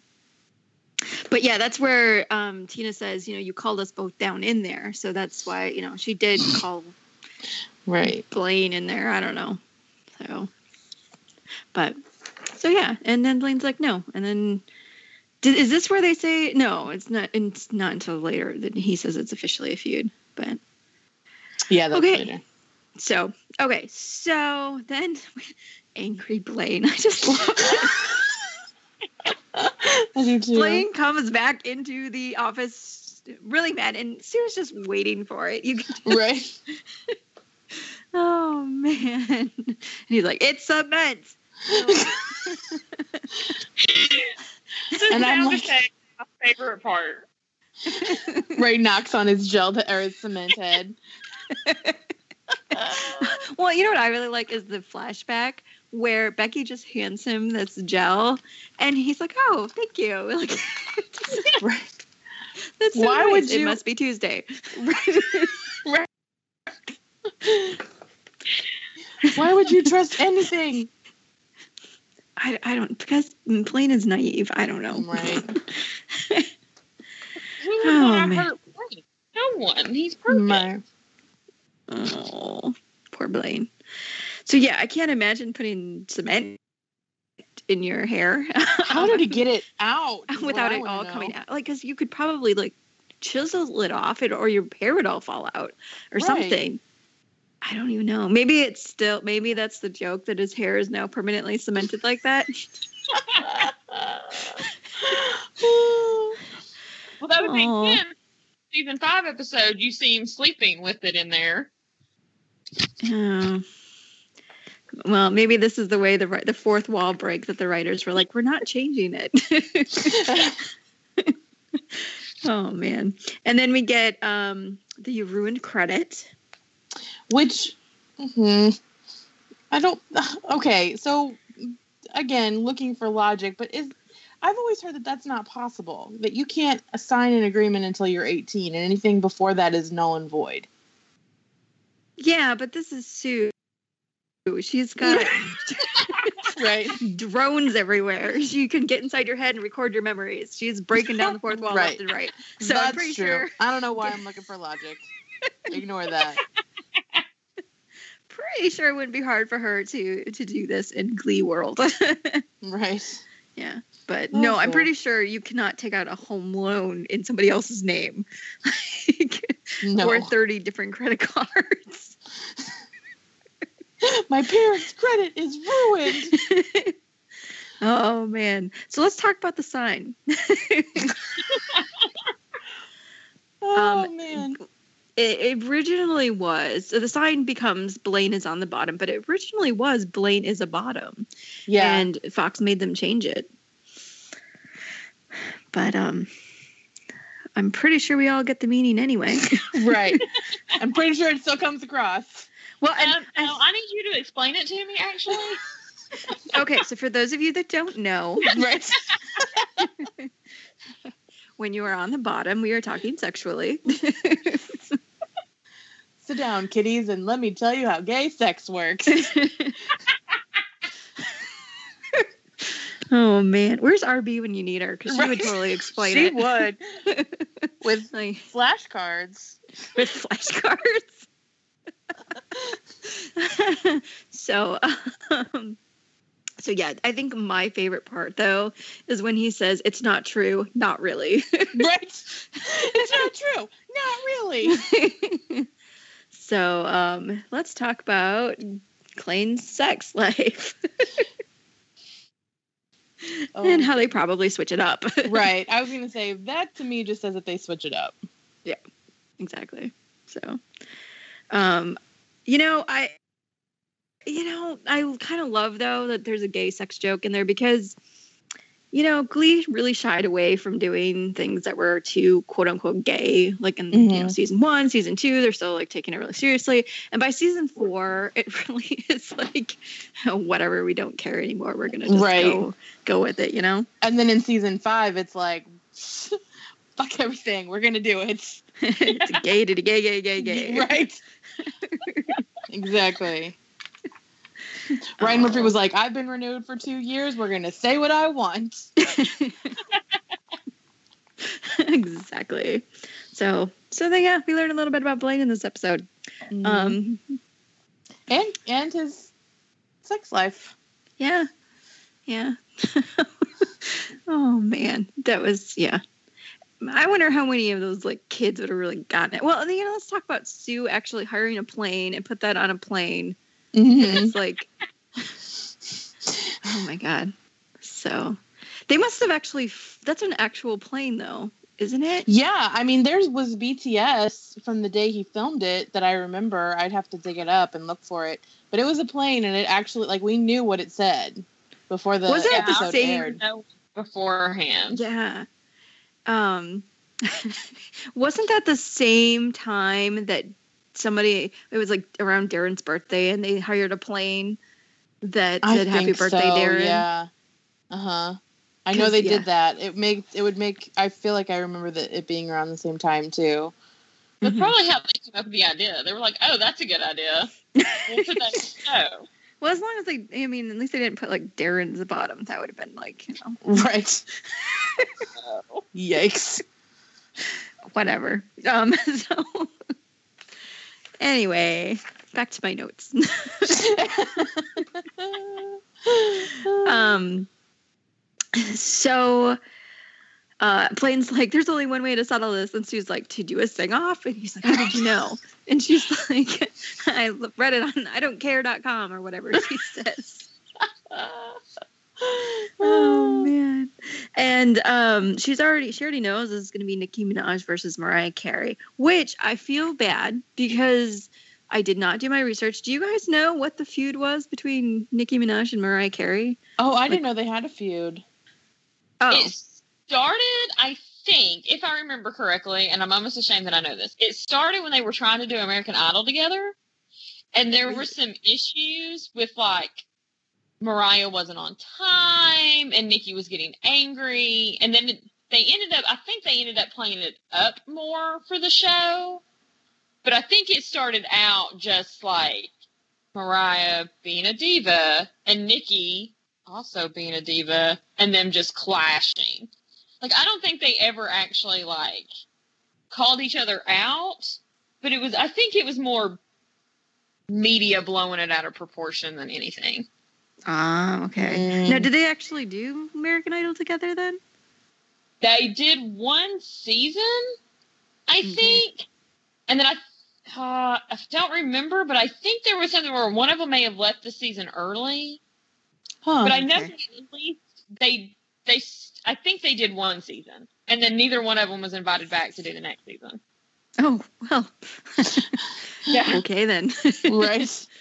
But yeah, that's where um, Tina says, you know, you called us both down in there, so that's why you know she did call Right. Blaine in there. I don't know. So, but so yeah, and then Blaine's like, no, and then did, is this where they say no? It's not. It's not until later that he says it's officially a feud. But Yeah. That's Okay. later. so okay, so then angry Blaine. I just love it. Blaine comes back into the office really mad, and Sarah's just waiting for it. You can Right. Oh man. And he's like, it's a this And I'm sound like- effect is my favorite part. Ray knocks on his gel or his cement head. well, you know what I really like is the flashback where Becky just hands him this gel and he's like, Oh, thank you. Like Right. that's so Why nice. would it must be Tuesday. Why would you trust anything? I, I don't because Blaine is naive. I don't know. Right. Who would Oh, want to man. hurt Blaine? No one. He's perfect. My- Oh, poor Blaine. So yeah, I can't imagine putting cement in your hair. How did he get it out? without it all know. coming out. Like, because you could probably like chisel it off, it or your hair would all fall out or Right. something. I don't even know. Maybe it's still. Maybe that's the joke that his hair is now permanently cemented like that. Well, that would make Aw. sense. Season five episode, you see him sleeping with it in there. Oh. Well, maybe this is the way the the fourth wall break that the writers were like, we're not changing it. oh man! And then we get um the you ruined credit. Which, mhm. I don't. Okay, so again, looking for logic, but is I've always heard that that's not possible. That you can't sign an agreement until you're 18, and anything before that is null and void. Yeah, but this is Sue. She's got Right. drones everywhere. She can get inside your head and record your memories. She's breaking down the fourth wall Right. left and right. So that's I'm pretty true. sure, I don't know why I'm looking for logic. Ignore that. Pretty sure it wouldn't be hard for her to to do this in Glee World. Right. yeah, but no, I'm pretty sure you cannot take out a home loan in somebody else's name, like, No. or 30 different credit cards. My parents' credit is ruined. oh man! So let's talk about the sign. Oh Um, man. It originally was. So the sign becomes Blaine is on the bottom, but it originally was Blaine is a bottom. Yeah. And Fox made them change it. But um I'm pretty sure we all get the meaning anyway. right. I'm pretty sure it still comes across. well, Um, and no, I need you to explain it to me. Actually, okay, so for those of you that don't know, Right. when you are on the bottom, we are talking sexually. Sit down, kiddies, and let me tell you how gay sex works. oh man, where's RB when you need her? Because she would totally explain she it. She would. With like flashcards. with flashcards. so, um, so yeah, I think my favorite part though is when he says, "It's not true, not really." Right. it's not true. Not really. So, um, let's talk about Klaine's sex life and how they probably switch it up. Right. I was gonna say that to me just says that they switch it up. Yeah, exactly. So, um, you know, I, you know, I kind of love though that there's a gay sex joke in there because, you know, Glee really shied away from doing things that were too quote unquote gay. Like in you know Mhm. season one, season two, they're still like taking it really seriously, and by season four, it really is like whatever. We don't care anymore. We're gonna just Right. go go with it. You know. And then in season five, it's like, fuck everything. We're gonna do it. it's gay to gay, gay, gay, gay. Right. exactly. Ryan Murphy was like, I've been renewed for two years. We're gonna say what I want. exactly. So, so then, yeah, we learned a little bit about Blaine in this episode. Um, Um, and and his sex life. yeah, yeah. oh man, that was yeah. I wonder how many of those like kids would have really gotten it. Well, you know, let's talk about Sue actually hiring a plane and put that on a plane. Mm-hmm. It's like, oh my god. So, they must have actually. That's an actual plane, though, isn't it? Yeah, I mean, there was BTS from the day he filmed it that I remember. I'd have to dig it up and look for it, but it was a plane, and it actually like we knew what it said before the Was it the episode same- aired. beforehand. Yeah. Um wasn't that the same time that somebody it was like around Darren's birthday and they hired a plane that said happy birthday so, Darren? Yeah. Uh huh. I know they yeah. did that. It makes it would make. I feel like I remember that it being around the same time too. That's Mhm. probably how they came up with the idea. They were like, "Oh, that's a good idea. We'll put that show." Well, as long as they I mean, at least they didn't put like Darren's bottom. That would have been like, you know, Right. Yikes. whatever. Um so anyway, back to my notes. Um, so uh, Blaine's like, there's only one way to settle this. And Sue's like, to do a sing off? And he's like, how did you know? And she's like, I read it on I don't care.com or whatever she says. Oh man. And um she's already she already knows this is gonna be Nicki Minaj versus Mariah Carey, which I feel bad because I did not do my research. Do you guys know what the feud was between Nicki Minaj and Mariah Carey? Oh, I didn't know they had a feud. Oh, It started, I think, if I remember correctly, and I'm almost ashamed that I know this. It started when they were trying to do American Idol together, and there were some issues with like Mariah wasn't on time, and Nicki was getting angry, and then they ended up. I think they ended up playing it up more for the show, but I think it started out just like Mariah being a diva and Nicki also being a diva and them just clashing. Like I don't think they ever actually like called each other out, but it was I think it was more media blowing it out of proportion than anything. Ah, okay. Mm. Now, did they actually do American Idol together then? They did one season, I Okay. think, and then I uh, I don't remember, but I think there was something where one of them may have left the season early. Huh. But I know okay. that at least they they I think they did one season, and then neither one of them was invited back to do the next season. Oh well. Yeah. okay then. right.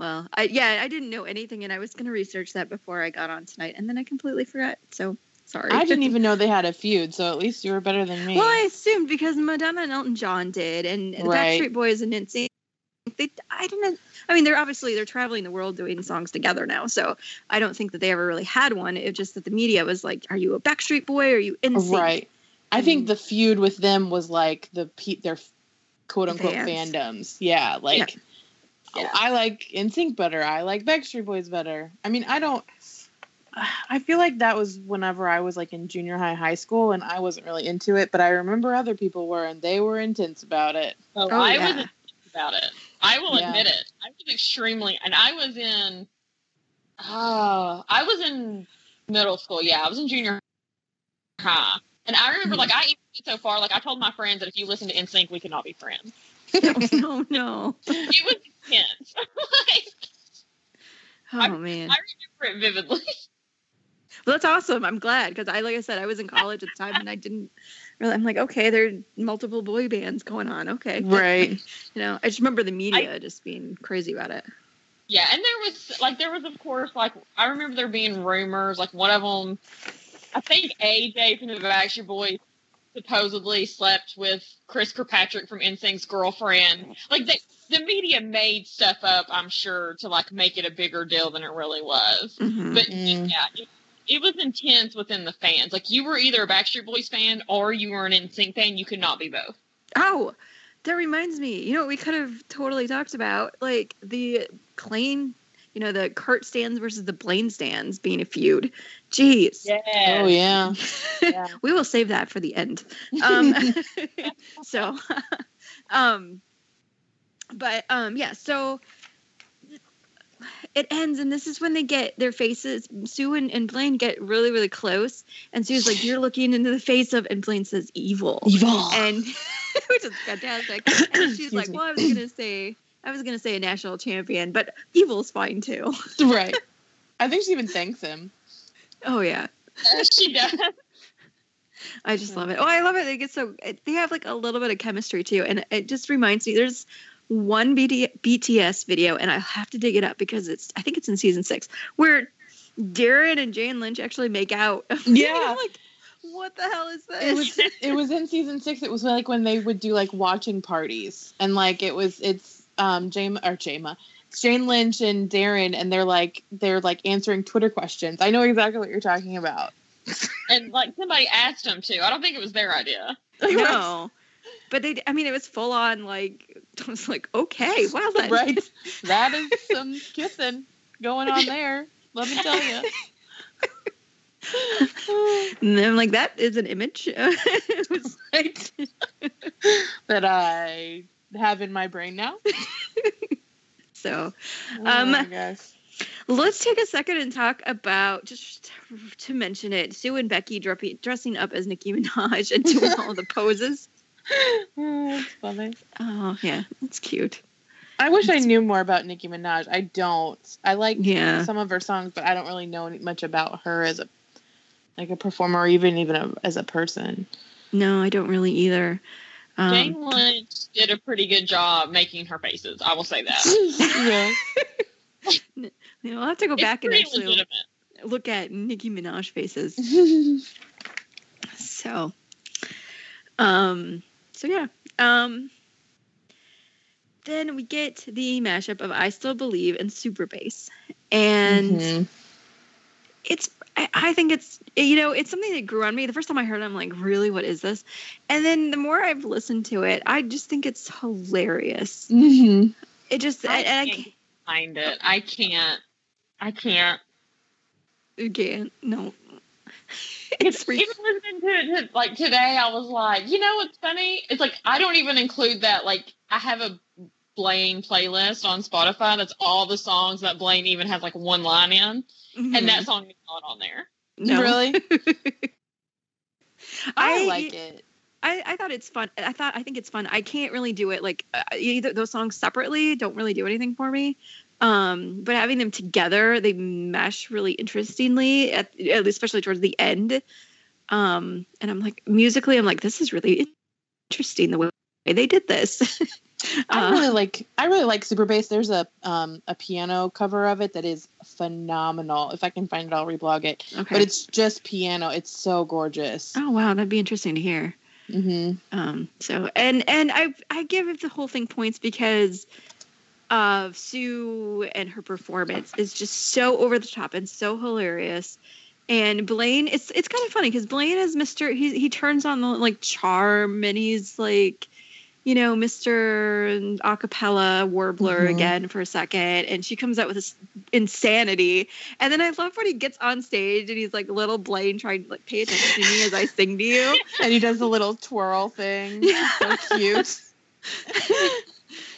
Well, I yeah, I didn't know anything, and I was gonna research that before I got on tonight, and then I completely forgot. So sorry. I didn't even know they had a feud, so at least you were better than me. Well, I assumed because Madonna and Elton John did, and the Right. Backstreet Boys and NSYNC. They, I didn't. I mean, they're obviously they're traveling the world doing songs together now, so I don't think that they ever really had one. It's just that the media was like, "Are you a Backstreet Boy? Are you NSYNC?" Right. I think And- the feud with them was like the their quote unquote Fans. fandoms. Yeah, like oh, Yeah. I like NSYNC better. I like Backstreet Boys better. I mean, I don't. I feel like that was whenever I was like in junior high, high school, and I wasn't really into it. But I remember other people were, and they were intense about it. So Oh, I yeah. was intense about it. I will Yeah. admit it. I was extremely, and I was in. Oh, I was in middle school. Yeah, I was in junior high, and I remember hmm. like I even went so far. Like I told my friends that if you listen to NSYNC, we could not be friends. no, oh, no. It was intense. like, Oh I- man. I remember it vividly. Well, that's awesome. I'm glad because I, like I said, I was in college at the time and I didn't really. I'm like, okay, there are multiple boy bands going on. Okay, Right. You know, I just remember the media just being crazy about it. Yeah, and there was like there was of course like I remember there being rumors like one of them, I think AJ from the Backstreet Boys supposedly slept with Chris Kirkpatrick from NSYNC's girlfriend. Like they, the media made stuff up, I'm sure, to like make it a bigger deal than it really was. Mhm. But yeah, it, it was intense within the fans. Like you were either a Backstreet Boys fan or you were an NSYNC fan. You could not be both. Oh, that reminds me. You know what we could have totally talked about? Like the Blaine, you know, the Kurt stans versus the Blaine stans being a feud. Jeez. Yeah. Oh yeah. Yeah. we will save that for the end. Um, so, um, but um, yeah. So it ends, and this is when they get their faces. Sue and, and Blaine get really, really close, and Sue's like, "You're looking into the face of," and Blaine says, "Evil." Evil. and which is fantastic. And she's Excuse like, me. "Well, I was gonna say, I was gonna say a national champion, but evil's fine too." right. I think she even thanks him. Oh yeah, she does. I just love it. Oh, I love it. They get so they have like a little bit of chemistry too, and it just reminds me. There's one BT, BTS video, and I have to dig it up because it's I think it's in season six where Darren and Jane Lynch actually make out. Yeah. I'm like, what the hell is this? It was it was in season six. It was like when they would do like watching parties, and like it was it's um Jame or Jama, it's Jane Lynch and Darren, and they're like they're like answering Twitter questions. I know exactly what you're talking about. And like somebody asked them to. I don't think it was their idea. no. But they, I mean, it was full on like, I was like, okay, well then. right? That is some kissing going on there. Let me tell you. And then I'm like, that is an image. it was like, that I have in my brain now. so Oh Um, my gosh. let's take a second and talk about just to mention it. Sue and Becky dressing dressing up as Nicki Minaj and doing all the poses. Oh, that's funny. Oh yeah, that's cute. I wish I knew more about Nicki Minaj. I don't. I like Yeah. some of her songs, but I don't really know much about her as a like a performer or even even a, as a person. No, I don't really either. Um, Jane Lynch did a pretty good job making her faces. I will say that. yeah. you know, I'll have to go It's back and actually legitimate. look at Nicki Minaj faces. So, um, so yeah. Um, then we get the mashup of "I Still Believe" and "Super Bass," and Mhm. it's. I, I think it's you know it's something that grew on me. The first time I heard it, I'm like, really, what is this? And then the more I've listened to it, I just think it's hilarious. Mhm. It just I and, and I can't can't, find it. I can't. I can't. again, no. It's It's re- even listening to it to, like today, I was like, you know what's funny? It's like I don't even include that. Like I have a Blaine playlist on Spotify that's all the songs that Blaine even has like one line in, and that song is not on there. no. Really? I, I- like it. I, I thought it's fun. I thought I think it's fun. I can't really do it like uh, either those songs separately don't really do anything for me. Um, but having them together, they mesh really interestingly, at, at least especially towards the end. Um, and I'm like musically, I'm like this is really interesting the way they did this. I Uh, really like I really like Super Bass. There's a um a piano cover of it that is phenomenal. If I can find it, I'll reblog it. okay. But it's just piano. It's so gorgeous. oh wow, that'd be interesting to hear. Mm-hmm. Um, so and and I I give the whole thing points because of Sue and her performance is just so over the top and so hilarious. And Blaine, it's it's kind of funny because Blaine is Mister. He he turns on the like charm and he's like, you know, Mister Acapella warbler Mhm. again for a second, and she comes out with this insanity. And then I love when he gets on stage and he's like, "Little Blaine, trying to like pay attention to me as I sing to you." And he does the little twirl thing. Yeah. So cute.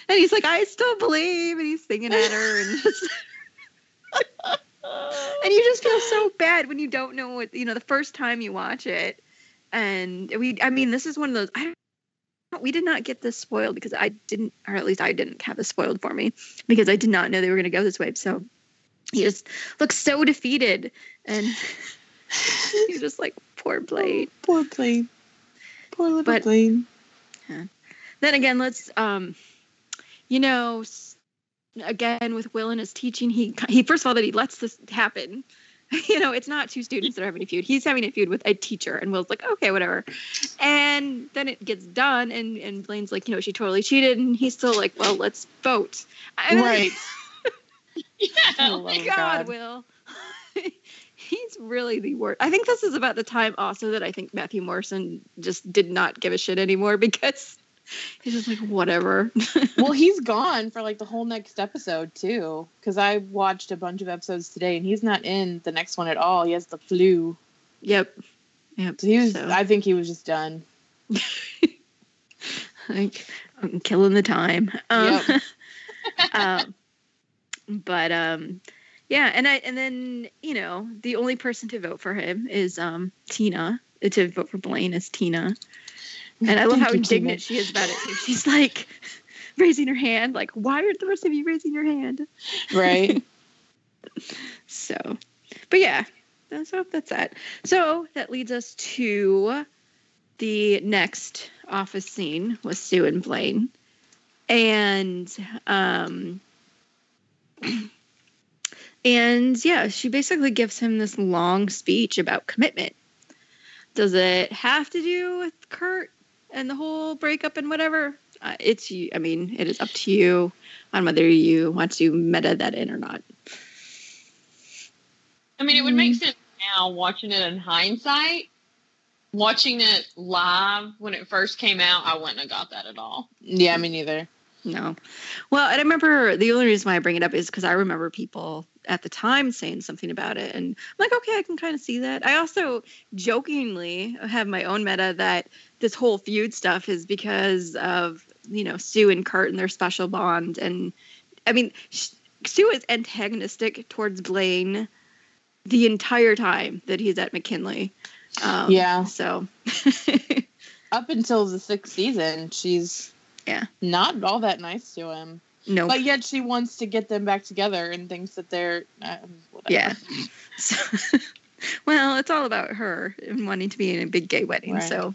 and he's like, I still believe, and he's singing at her, and just, and you just feel so bad when you don't know what you know the first time you watch it. And we, I mean, this is one of those. I don't. We did not get this spoiled because I didn't, or at least I didn't have this spoiled for me because I did not know they were going to go this way. So he just looks so defeated, and you're just like, poor Blaine. Poor Blaine. Poor little But- Blaine. then again let's um you know again with will and his teaching he he first of all that he lets this happen you know it's not two students that are having a feud he's having a feud with a teacher and will's like okay whatever and then it gets done and and blaine's like you know she totally cheated and he's still like well let's vote And I'm like, Right. Yeah. Oh my my god, God. will he's really the worst i think this is about the time also that i think matthew morrison just did not give a shit anymore because he's just like whatever well, he's gone for like the whole next episode too. Because I watched a bunch of episodes today, and he's not in the next one at all. He has the flu. Yep. Yep. So he was. So- I think he was just done. like I'm killing the time. Um, Yep. um, but um, yeah, and I and then you know the only person to vote for him is um Tina. To vote for Blaine is Tina, and I love how indignant she is about it. too. She's like raising her hand, like why aren't the rest of you raising your hand? Right. So, but yeah, that's so that's that. So that leads us to the next office scene with Sue and Blaine, and um, and yeah, she basically gives him this long speech about commitment. Does it have to do with Kurt and the whole breakup and whatever? Uh, it's you. I mean, it is up to you on whether you want to meta that in or not. I mean, it would make sense now watching it in hindsight. Watching it live when it first came out, I wouldn't have got that at all. yeah, me neither. No. Well, and I remember the only reason why I bring it up is because I remember people at the time saying something about it. And I'm like, okay, I can kind of see that. I also jokingly have my own meta that this whole feud stuff is because of, you know, Sue and Kurt and their special bond. And I mean, sh- Sue is antagonistic towards Blaine the entire time that he's at McKinley. Um, Yeah. So, Up until the sixth season, she's Yeah. not all that nice to him. no. But yet she wants to get them back together and thinks that they're uh, whatever. Yeah. So, well, it's all about her and wanting to be in a big gay wedding. Right. So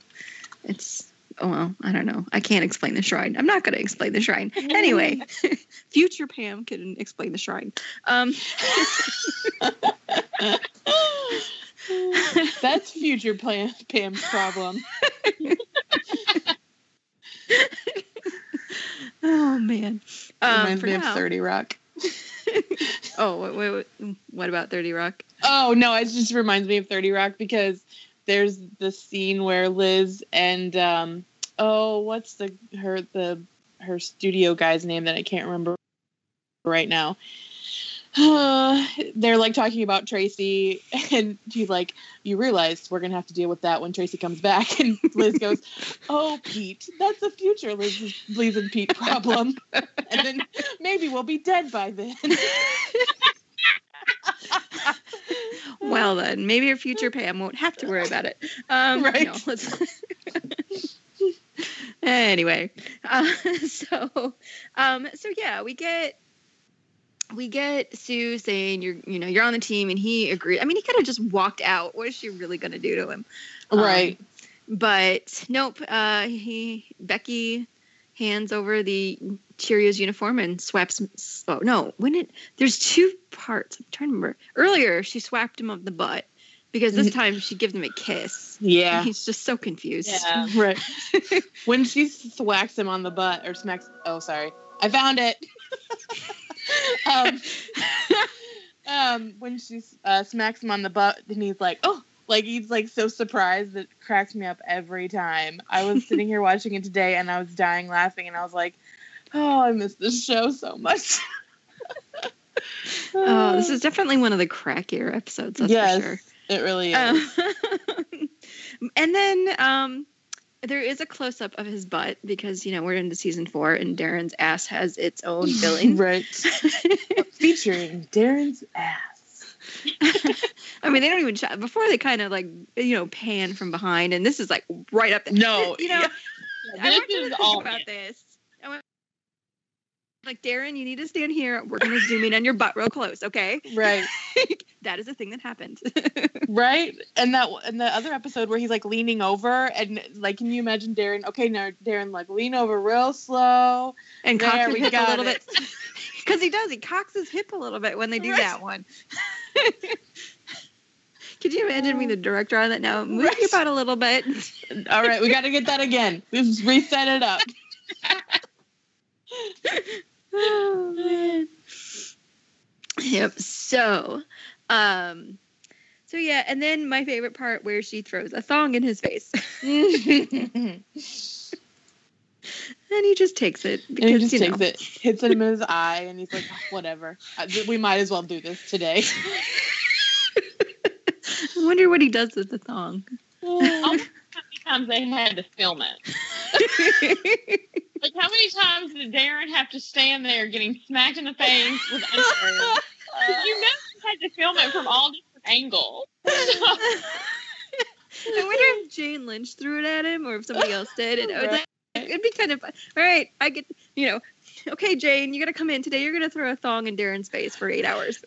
it's, oh, well, I don't know. I can't explain the shrine. I'm not going to explain the shrine. Anyway, future Pam can explain the shrine. Um, That's future plan Pam's problem. Oh, man. Um, Reminds me now, of Thirty Rock. oh, wait, wait, wait, what about 30 Rock? Oh no, it just reminds me of Thirty Rock because there's the scene where Liz and um oh what's the her the her studio guy's name that I can't remember right now. they're like talking about Tracy, and she's like, "You realize we're gonna have to deal with that when Tracy comes back." And Liz goes, "Oh, Pete, that's a future Liz, Liz and Pete problem, and then maybe we'll be dead by then." Well, then, maybe your future Pam won't have to worry about it. Um, Right. No, let's. anyway, uh, so, um, so yeah, we get we get Sue saying you're you know you're on the team, and he agreed. I mean, he could have just walked out. What is she really going to do to him? Um, right. but nope. Uh, he Becky hands over the Cheerios uniform and swaps. Oh no, when it there's two parts. I'm trying to remember. Earlier, she swapped him up the butt because this time she gives him a kiss. Yeah. He's just so confused. Yeah. Right. when she thwacks him on the butt or smacks. Oh, sorry. I found it. um, um, when she uh, smacks him on the butt, and he's like, "Oh." Like he's like so surprised that cracks me up every time. I was sitting here watching it today and I was dying laughing and I was like, "Oh, I miss this show so much." Oh, this is definitely one of the crackier episodes. That's yes, for sure. it really is. Um, and then um, there is a close up of his butt because you know we're into season four and Darren's ass has its own billing. right. Featuring Darren's ass. I mean, they don't even shot before they kind of like you know pan from behind, and this is like right up there. No, you know, yeah. I This want you to is think all about this. Like Darren, you need to stand here. We're gonna zoom in on your butt real close, okay? right. that is a thing that happened. Right, and that and the other episode where he's like leaning over and like, can you imagine Darren? Okay, now Darren, like lean over real slow. and cocks his hip a little it. bit because he does. He cocks his hip a little bit when they do Right. that one. Could you imagine being the director on that now? Move Right. your butt a little bit. All right, we got to get that again. We've reset it up. Oh man. Yep. So, um, so yeah, and then my favorite part where she throws a thong in his face, and he just takes it and because he just you takes know. it, hits it in his eye, and he's like, "Oh, "Whatever, we might as well do this today." I wonder what he does with the thong. How many times they had to film it? Like, how many times did Darren have to stand there getting smacked in the face with underwear? you know you had to film it from all different angles. I wonder if Jane Lynch threw it at him or if somebody else did. And I was like, it'd be kind of fun. All right, I get, you know, okay, Jane, you're going to come in today. You're going to throw a thong in Darren's face for eight hours.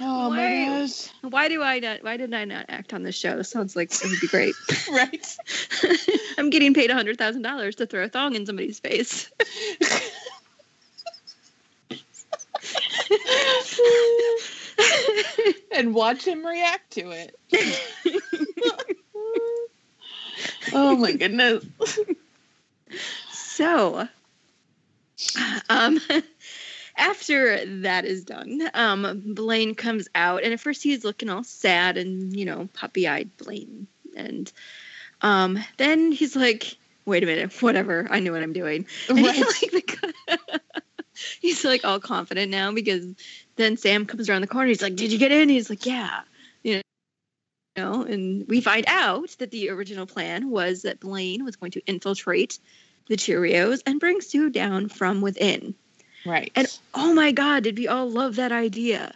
Oh Why- my gosh! Why do I not, why did I not act on this show? This sounds like it would be great. Right. I'm getting paid $100,000 to throw a thong in somebody's face. and watch him react to it. oh my goodness. So, um, after that is done, um, Blaine comes out, and at first he's looking all sad and you know puppy-eyed Blaine, and um, then he's like, "Wait a minute, whatever, I know what I'm doing." And like, the, he's like all confident now because then Sam comes around the corner. He's like, "Did you get in?" He's like, "Yeah." You know, and we find out that the original plan was that Blaine was going to infiltrate the Cheerios and bring Sue down from within. Right. And oh my God, did we all love that idea?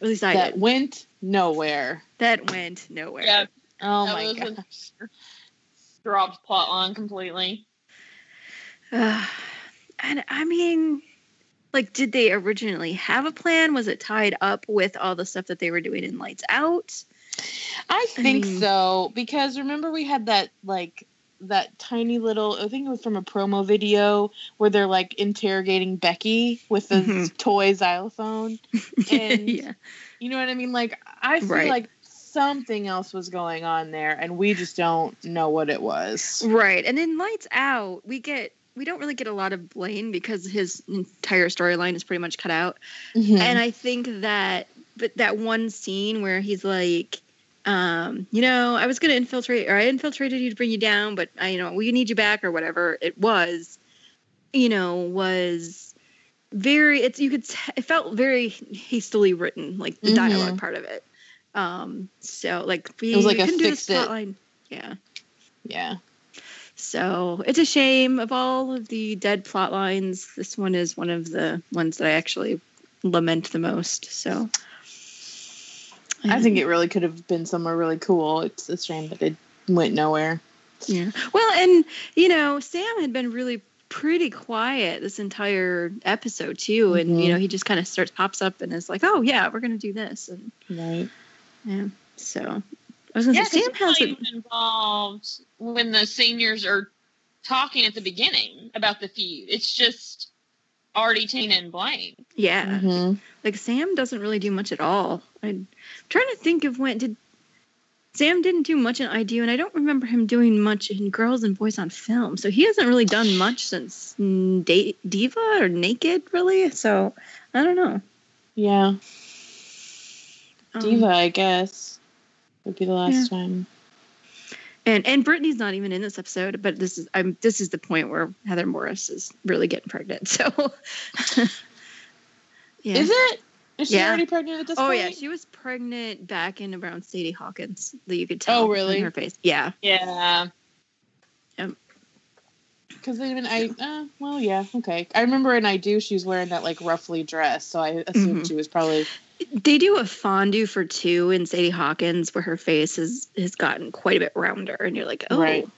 At least I that did. went nowhere. That went nowhere. Yeah, Oh that my was a- gosh. dropped plot line completely. Uh, and I mean, like, did they originally have a plan? Was it tied up with all the stuff that they were doing in Lights Out? I think mean- so because remember we had that like that tiny little I think it was from a promo video where they're like interrogating Becky with the Mhm. toy xylophone. And yeah. you know what I mean? Like I feel Right. like something else was going on there and we just don't know what it was. Right. And in Lights Out, we get we don't really get a lot of Blaine because his entire storyline is pretty much cut out. Mhm. And I think that but that one scene where he's like um, you know, I was gonna infiltrate or I infiltrated you to bring you down, but I you know, we need you back or whatever it was, you know, was very it's you could t- it felt very hastily written, like the Mhm. dialogue part of it. Um so like we, It was like we a couldn't do this fix it. plot line. Yeah. yeah. So it's a shame of all of the dead plot lines. This one is one of the ones that I actually lament the most. So I think it really could have been somewhere really cool. It's a shame that it went nowhere. yeah. Well, and you know, Sam had been really pretty quiet this entire episode too, and Mhm. you know, he just kind of starts pops up and is like, "Oh yeah, we're gonna do this," and Right. yeah. So I was gonna Yeah, say Sam hasn't. even involved when the seniors are talking at the beginning about the feud. It's just Artie, Tina, and Blaine. Yeah, Mhm. like Sam doesn't really do much at all. I'm trying to think of when did Sam didn't do much in I Do, and I don't remember him doing much in Girls and Boys on Film. So he hasn't really done much since Da- Diva or Naked, really. So I don't know. Yeah. Um, Diva, I guess. Would be the last time. And and Brittany's not even in this episode, but this is I'm this is the point where Heather Morris is really getting pregnant. So yeah. Is it? Is she Yeah. already pregnant at this Oh point? yeah, she was pregnant back in around Sadie Hawkins. That you could tell. Oh, really? In her face. Yeah. Yeah. Because they even I, uh, well, yeah, okay. I remember in I Do she's wearing that like roughly dress, so I assumed Mhm. she was probably. They do a fondue for two in Sadie Hawkins where her face has has gotten quite a bit rounder, and you're like, oh, Right.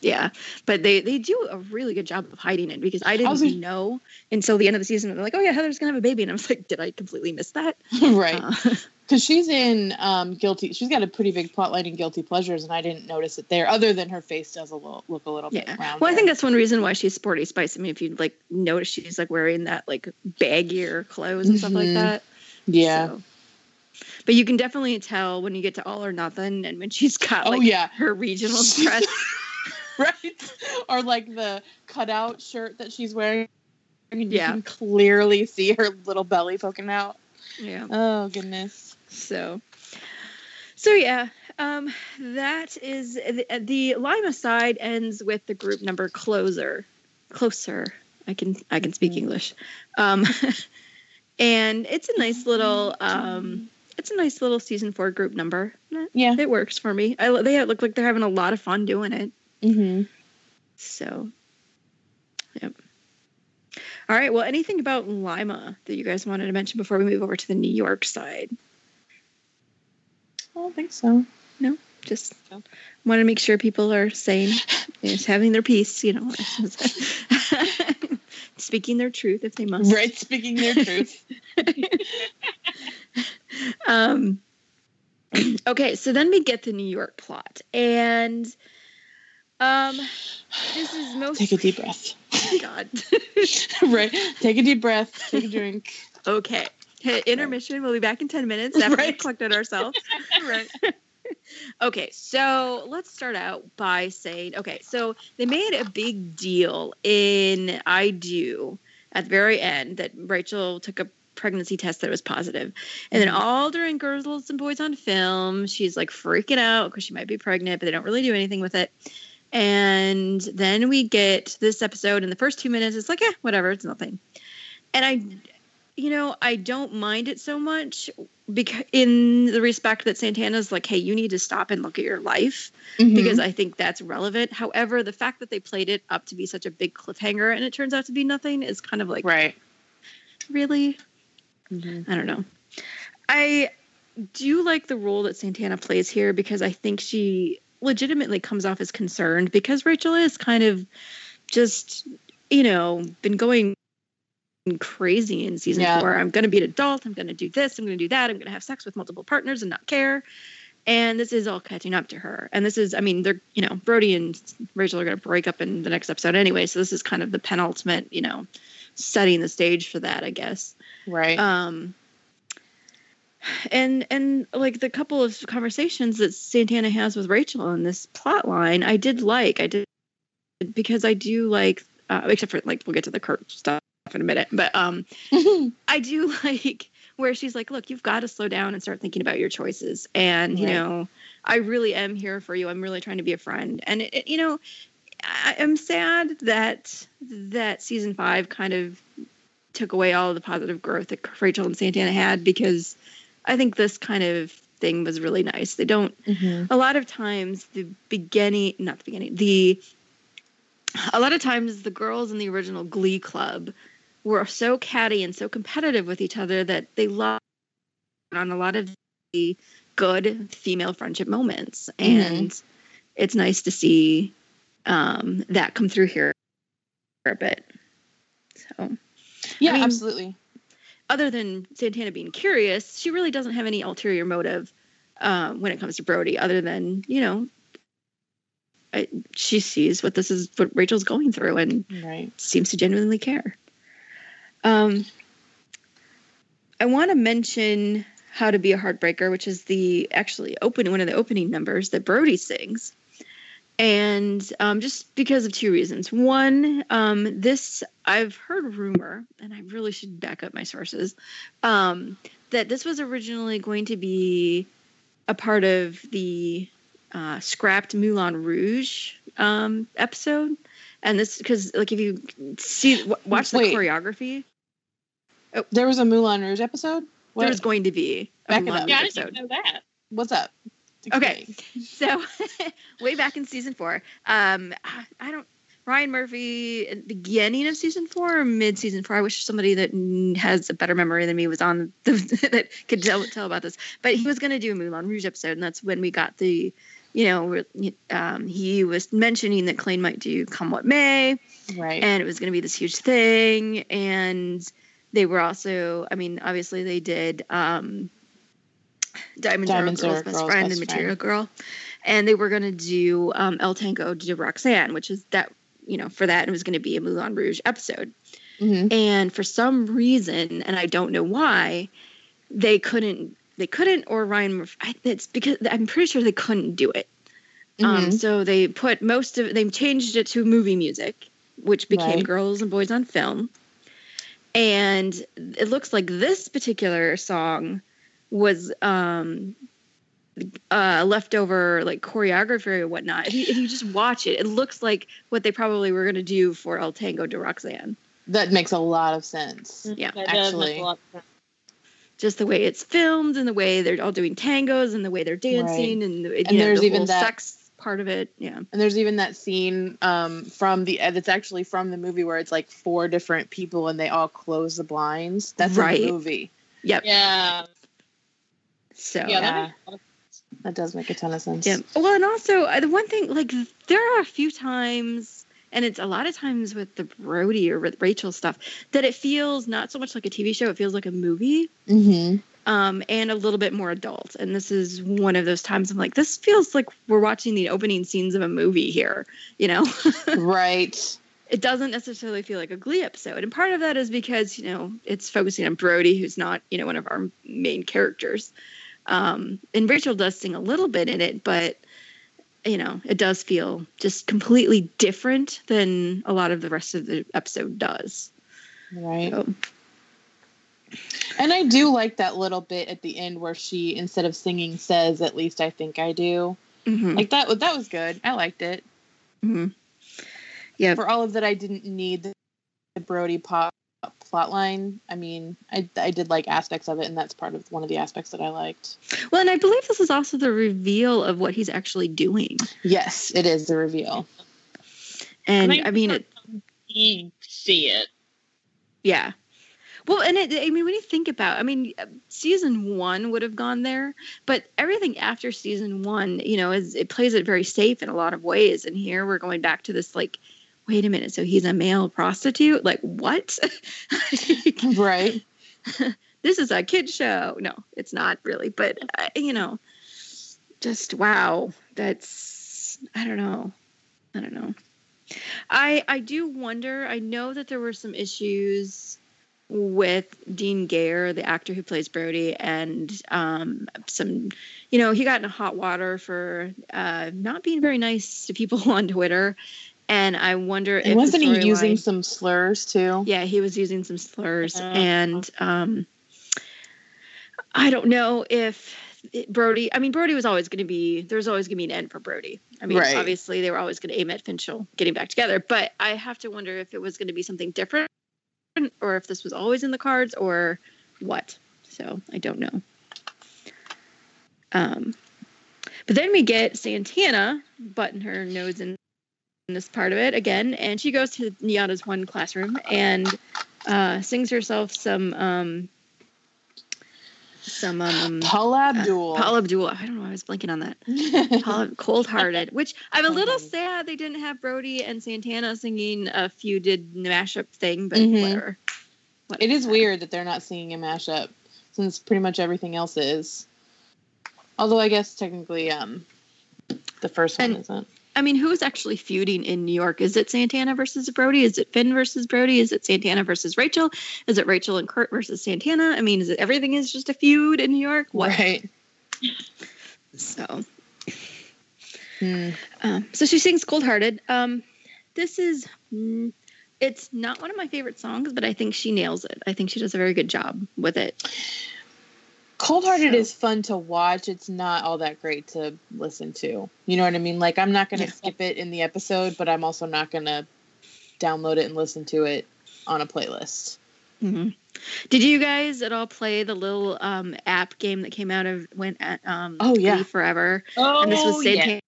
yeah. But they they do a really good job of hiding it because I didn't gonna- know until the end of the season. They're like, oh yeah, Heather's gonna have a baby, and I was like, did I completely miss that? right. Uh, Because she's in um, Guilty. She's got a pretty big plotline in Guilty Pleasures, and I didn't notice it there, other than her face does a little, look a little bit yeah. rounder. Well, I think that's one reason why she's sporty spice. I mean, if you like notice, she's like wearing that like baggier clothes and stuff like Mhm. that. Yeah. So- But you can definitely tell when you get to All or Nothing and when she's got oh, like yeah. her regional dress. right? Or like the cutout shirt that she's wearing. And you Yeah. can clearly see her little belly poking out. yeah. Oh, goodness. So, so yeah, um, that is the, the Lima side ends with the group number closer, closer. I can I can speak English, um, and it's a nice little um, it's a nice little season four group number. Yeah. It works for me. I they look like they're having a lot of fun doing it. Mm-hmm. So, yep. All right. Well, anything about Lima that you guys wanted to mention before we move over to the New York side? I don't think so. No, just want to make sure people are saying, is having their piece, you know, speaking their truth if they must. Right, speaking their truth. Um, okay, so then we get the New York plot, and um, this is most Take a deep breath. God. right. Take a deep breath. Take a drink. okay, Hit intermission. We'll be back in ten minutes after Right. collected ourselves. right. Okay, so let's start out by saying, okay, so they made a big deal in I Do at the very end that Rachel took a pregnancy test that was positive. And then all during Girls and Boys on Film, she's like freaking out because she might be pregnant, but they don't really do anything with it. And then we get this episode in the first two minutes, it's like, eh, whatever, it's nothing. And I, you know, I don't mind it so much because in the respect that Santana's like, hey, you need to stop and look at your life Mm-hmm. because I think that's relevant. However, the fact that they played it up to be such a big cliffhanger and it turns out to be nothing is kind of like, right. really? Mhm. I don't know. I do like the role that Santana plays here because I think she legitimately comes off as concerned because Rachel is kind of just, you know, been going crazy in season Yeah. four. I'm going to be an adult. I'm going to do this. I'm going to do that. I'm going to have sex with multiple partners and not care. And this is all catching up to her. And this is, I mean, they're, you know, Brody and Rachel are going to break up in the next episode anyway. So this is kind of the penultimate, you know, setting the stage for that, I guess Right. um and and like the couple of conversations that santana has with rachel in this plot line i did like i did because i do like uh, except for like we'll get to the kurt stuff in a minute but um i do like where she's like look you've got to slow down and start thinking about your choices and you Right. know i really am here for you i'm really trying to be a friend and it, it- you know I, i'm sad that that season five kind of took away all of the positive growth that Rachel and Santana had because I think this kind of thing was really nice. They don't Mhm. a lot of times the beginning not the beginning, the a lot of times the girls in the original Glee Club were so catty and so competitive with each other that they lost on a lot of the good female friendship moments. Mhm. And it's nice to see um, that come through here a bit. So Yeah, mean- absolutely. other than Santana being curious, she really doesn't have any ulterior motive um, when it comes to Brody, other than you know, I, she sees what this is, what Rachel's going through, and Right. seems to genuinely care. Um, I want to mention "How to Be a Heartbreaker," which is the actually open one of the opening numbers that Brody sings, and um, just because of two reasons. One, um, this I've heard rumor, and I really should back up my sources, um, that this was originally going to be a part of the uh, scrapped Moulin Rouge um, episode and this because like if you see watch the Wait. choreography There was a Moulin Rouge episode. What? there was going to be a Back it Moulin up. Rouge Yeah, I episode didn't know that. What's up? Okay. so way back in season four um I- i don't ryan murphy at the beginning of season four or mid season four i wish somebody that has a better memory than me was on the that could tell, tell about this but he was going to do a moulin rouge episode and that's when we got the you know um, he was mentioning that Klaine might do come what may Right. and it was going to be this huge thing and they were also i mean obviously they did um diamonds, Diamonds are girl's best Girl's friend Best and material girl and they were going to do um el tango de roxanne which is that you know for that it was going to be a moulin rouge episode Mhm. and for some reason and i don't know why they couldn't they couldn't or ryan Murphy- I- it's because i'm pretty sure they couldn't do it um, Mhm. so they put most of they changed it to movie music, which became Right. Girls and Boys on Film. And it looks like this particular song was um uh leftover like choreography or whatnot. If you, if you just watch it, it looks like what they probably were gonna do for El Tango de Roxanne. that makes a lot of sense. Yeah, That does make actually. a lot of sense. Just the way it's filmed and the way they're all doing tangos and the way they're dancing and, the, And know, there's the even whole that- sex part of it. Yeah. And there's even that scene um, from the that's actually from the movie where it's like four different people and they all close the blinds. That's in Right. the movie. Yep. Yeah. So Yeah. Yeah. That makes a lot of That does make a ton of sense. Yeah. Well, and also uh, the one thing, like there are a few times, and it's a lot of times with the Brody or with Rachel stuff, that it feels not so much like a TV show; it feels like a movie, Mm-hmm. um, and a little bit more adult. And this is one of those times I'm like, this feels like we're watching the opening scenes of a movie here. You know, right. it doesn't necessarily feel like a Glee episode, and part of that is because you know it's focusing on Brody, who's not you know one of our main characters. Um, and Rachel does sing a little bit in it, but you know it does feel just completely different than a lot of the rest of the episode does. Right. So, And I do like that little bit at the end where she instead of singing says, "At least I think I do." mhm, Like that. That was good. I liked it. mhm. Yeah, For all of that, I didn't need the Brody pop plot line. I mean, I I did like aspects of it, and that's part of one of the aspects that I liked. well, and I believe this is also the reveal of what he's actually doing. Yes, it is the reveal. And think I mean, the it, You see it. Yeah. Well, and it, I mean, when you think about, I mean, uh, season one would have gone there, but everything after season one, you know, is it plays it very safe in a lot of ways. And here we're going back to this, like, wait a minute, so he's a male prostitute? Like, what? Right. this is a kid show. No, it's not really, but uh, you know, just wow. That's I don't know. I don't know. I I do wonder. I know that there were some issues with Dean Geyer, the actor who plays Brody, and um, some, you know, he got in hot water for uh, not being very nice to people on Twitter. And I wonder if And the wasn't he using storyline- some slurs too? yeah, he was using some slurs, Uh-huh. and um, I don't know if Brody. I mean, Brody was always going to be. there's always going to be an end for Brody. I mean, Right. obviously they were always going to aim at Finchel getting back together, but I have to wonder if it was going to be something different, or if this was always in the cards, or what. So I don't know. Um, but then we get Santana button her nose in in this part of it again, and she goes to Nyada's one classroom and uh, sings herself some um, some um, Paula Abdul. Paul Abdul. I don't know. Why I was blanking on that. Paul, Cold Hearted. Which I'm a little sad they didn't have Brody and Santana singing a feuded mashup thing, but Mhm. whatever. it is weird that they're not singing a mashup since pretty much everything else is. Although I guess technically, um, the first one And- isn't. I mean, who's actually feuding in New York? Is it Santana versus Brody? Is it Finn versus Brody? Is it Santana versus Rachel? Is it Rachel and Kurt versus Santana? I mean, is it everything is just a feud in New York? What? Right. So, Hmm. um, so she sings "Cold Hearted." Um, this is, mm, it's not one of my favorite songs, but I think she nails it. I think she does a very good job with it. Cold Hearted So- is fun to watch. It's not all that great to listen to. You know what I mean? Like I'm not gonna Yeah. skip it in the episode, but I'm also not gonna download it and listen to it on a playlist. hmm Did you guys at all play the little um, app game that came out of when at um, Oh, yeah. Glee Forever? Oh, and this was yeah. Santana.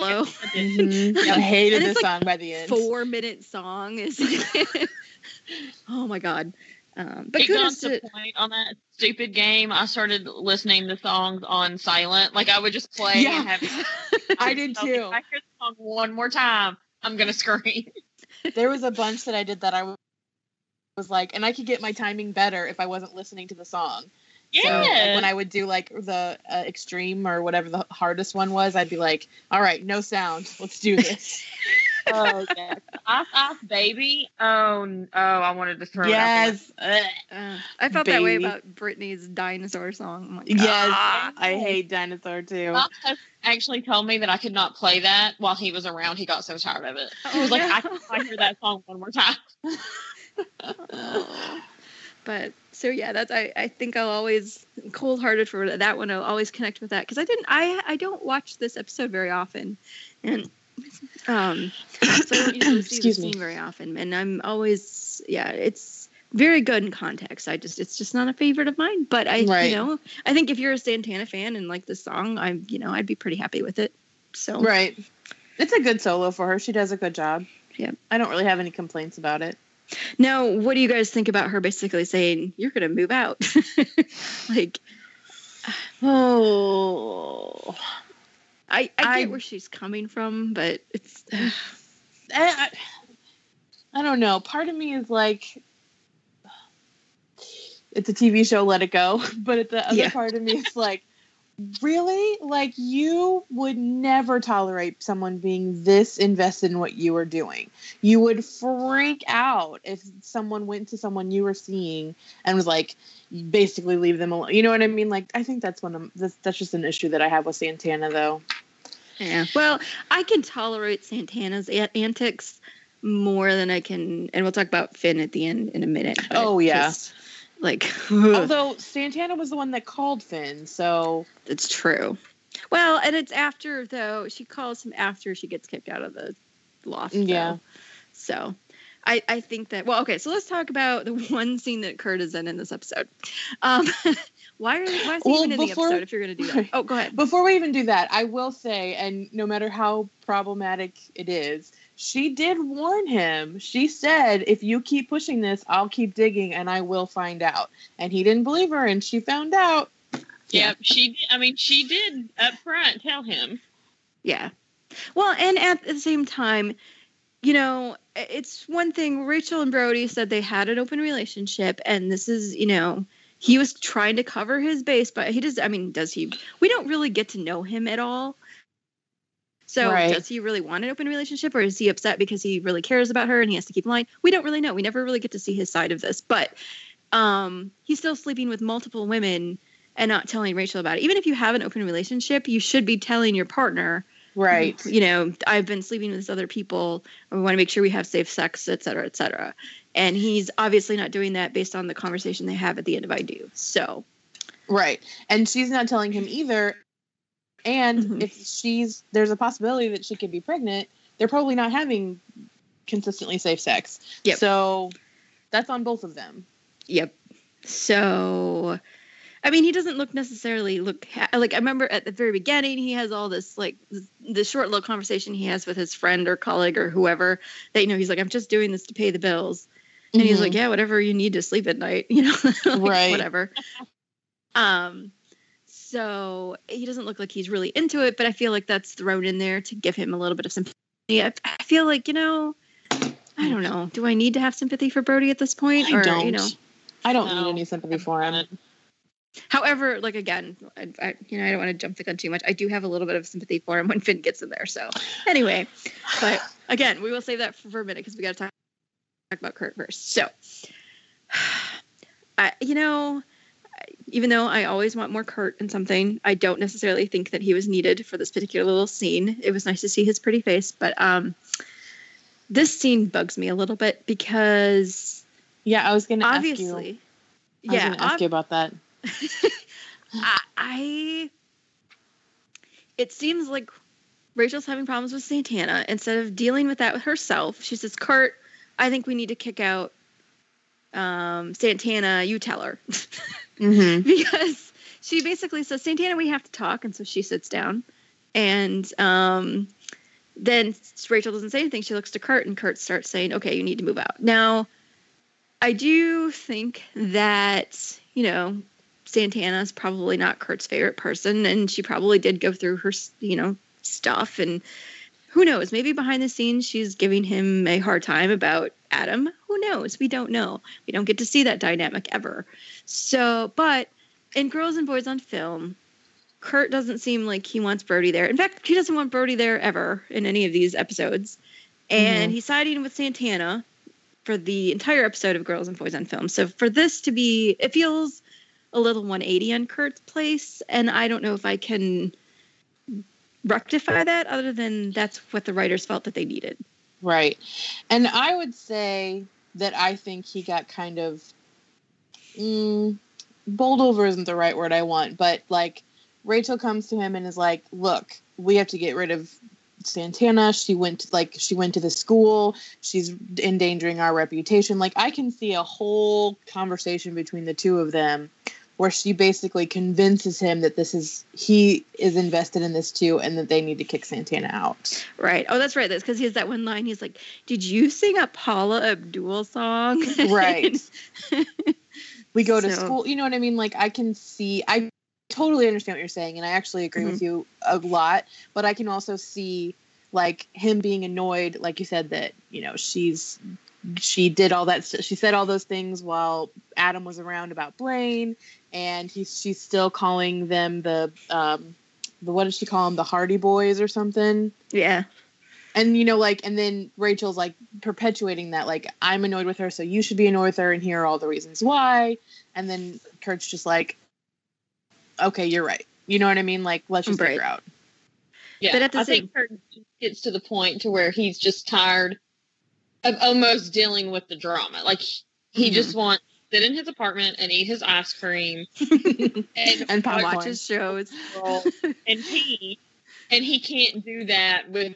Hello. Mhm. I hated And the it's like song by the end. four minute song is oh my god um but it got kudos to to point on that stupid game. I started listening to songs on silent. Like I would just play Yeah. have. I did too. If I hear the song one more time, I'm gonna scream. there was a bunch that I did that I was like, and I could get my timing better if I wasn't listening to the song. So like, Yeah. when I would do like the uh, extreme or whatever the hardest one was, I'd be like, all right, no sound. Let's do this. oh yeah. Ice Ice Baby. Oh, n- oh, I wanted to throw it out. yes. Uh, i felt that way about brittany's dinosaur song I'm like, Yes. "Ah." I hate dinosaur too. My actually told me that I could not play that while he was around. He got so tired of it. He was like, I Oh, no. can hear that song one more time. Oh. but so yeah that's i i think i'll always cold hearted for that one i'll always connect with that because i didn't i i don't watch this episode very often and um so i don't usually see Excuse the me. very often and i'm always yeah it's very good in context i just it's just not a favorite of mine but i Right. you know i think if you're a santana fan and like this song i'm you know i'd be pretty happy with it so Right. It's a good solo for her. She does a good job. Yeah, I don't really have any complaints about it. Now, what do you guys think about her basically saying you're going to move out? like, Oh. I, I I- get where she's coming from, but it's I, I, I don't know. Part of me is like, it's a TV show, let it go. But the other Yeah. part of me is like, really? Like, you would never tolerate someone being this invested in what you were doing. You would freak out if someone went to someone you were seeing and was like, basically leave them alone. You know what I mean? Like, I think that's one of that's, that's just an issue that I have with Santana, though. yeah. Well, I can tolerate Santana's a- antics more than I can, and we'll talk about Finn at the end in a minute. Oh, yeah. just, like Although Santana was the one that called Finn, so it's true. Well, and it's after though she calls him after she gets kicked out of the loft. though. Yeah. So I, I think that well okay so let's talk about the one scene that Kurt is in in this episode. Um, why are why is he Well, even in the episode if you're going to do that? Oh, go ahead. Before we even do that, I will say, and no matter how problematic it is, she did warn him. She said, if you keep pushing this, I'll keep digging and I will find out. And he didn't believe her, and she found out. Yeah, she. did- I mean, she did up front tell him. Yeah. Well, and at the same time, you know, it's one thing. Rachel and Brody said they had an open relationship, and this is, you know, he was trying to cover his base, but he does. I mean, does he? We don't really get to know him at all. So Right. does he really want an open relationship, or is he upset because he really cares about her and he has to keep lying? We don't really know. We never really get to see his side of this, but um, he's still sleeping with multiple women and not telling Rachel about it. Even if you have an open relationship, you should be telling your partner Right. you know i've been sleeping with other people we want to make sure we have safe sex et cetera et cetera and he's obviously not doing that based on the conversation they have at the end of i do so Right. And she's not telling him either. And Mhm. if she's, there's a possibility that she could be pregnant, they're probably not having consistently safe sex. Yep. So that's on both of them. yep so i mean he doesn't look necessarily look ha- like i remember at the very beginning he has all this like this short little conversation he has with his friend or colleague or whoever that you know he's like i'm just doing this to pay the bills and he's Mhm. like yeah whatever you need to sleep at night you know like, Right. whatever um so he doesn't look like he's really into it but i feel like that's thrown in there to give him a little bit of sympathy i, I feel like you know i don't know do i need to have sympathy for brody at this point I or don't. you know I don't No. need any sympathy for him. However, like again, I, I, you know, I don't want to jump the gun too much. I do have a little bit of sympathy for him when Finn gets in there. So, anyway, but again, we will save that for, for a minute because we got to talk, talk about Kurt first. So, I, you know, even though I always want more Kurt in something, I don't necessarily think that he was needed for this particular little scene. It was nice to see his pretty face, but um, this scene bugs me a little bit because Yeah, I was ask you. obviously, I was yeah, ask ob- you about that. I, I it seems like Rachel's having problems with Santana. Instead of dealing with that with herself, she says, "Kurt, I think we need to kick out um, Santana. You tell her." Mm-hmm. because she basically says, Santana, we have to talk. And so she sits down. And um, then Rachel doesn't say anything. She looks to Kurt, and Kurt starts saying, Okay, you need to move out. Now, I do think that, you know, Santana is probably not Kurt's favorite person. And she probably did go through her, you know, stuff. And who knows? Maybe behind the scenes, she's giving him a hard time about Adam. Who knows? We don't know. We don't get to see that dynamic ever. So, but in Girls and Boys on Film, Kurt doesn't seem like he wants Brody there. In fact, he doesn't want Brody there ever in any of these episodes. And mm-hmm. he's siding with Santana for the entire episode of Girls and Boys on Film. So for this to be, it feels a little 180 on Kurt's place. And I don't know if I can rectify that other than that's what the writers felt that they needed. Right. And I would say that I think he got kind of mm, bowled over isn't the right word I want, but like Rachel comes to him and is like, "Look, we have to get rid of Santana. She went to, like she went to the school. She's endangering our reputation." Like I can see a whole conversation between the two of them where she basically convinces him that this is he is invested in this too and that they need to kick Santana out. Right. Oh, that's right. That's because he has that one line. He's like, "Did you sing a Paula Abdul song?" Right. we go to So- school you know what i mean like i can see i totally understand what you're saying and i actually agree with mm-hmm. you a lot but i can also see like him being annoyed like you said that you know she's she did all that st- she said all those things while adam was around about blaine and he's she's still calling them the um the what does she call them the hardy boys or something. Yeah. and you know like and then rachel's like perpetuating that like i'm annoyed with her so you should be annoyed with her and here are all the reasons why. And then kurt's just like okay you're right. You know what i mean? Like let's just Right. figure out. Yeah, But at the I think Kurt gets to the point to where he's just tired of almost dealing with the drama. Like he Mhm. just wants to sit in his apartment and eat his ice cream and, and watch his shows. and pee, and he can't do that with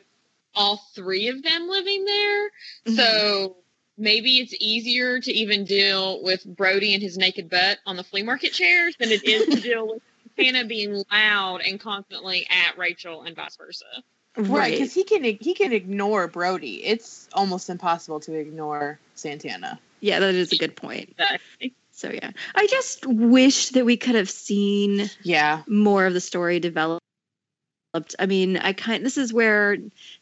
all three of them living there. Mm-hmm. So maybe it's easier to even deal with Brody and his naked butt on the flea market chairs than it is to deal with Hannah being loud and constantly at Rachel and vice versa. Right because he can he can ignore brody it's almost impossible to ignore santana Yeah, that is a good point. Exactly. So yeah, I just wish that we could have seen yeah more of the story developed. I mean, I kind this is where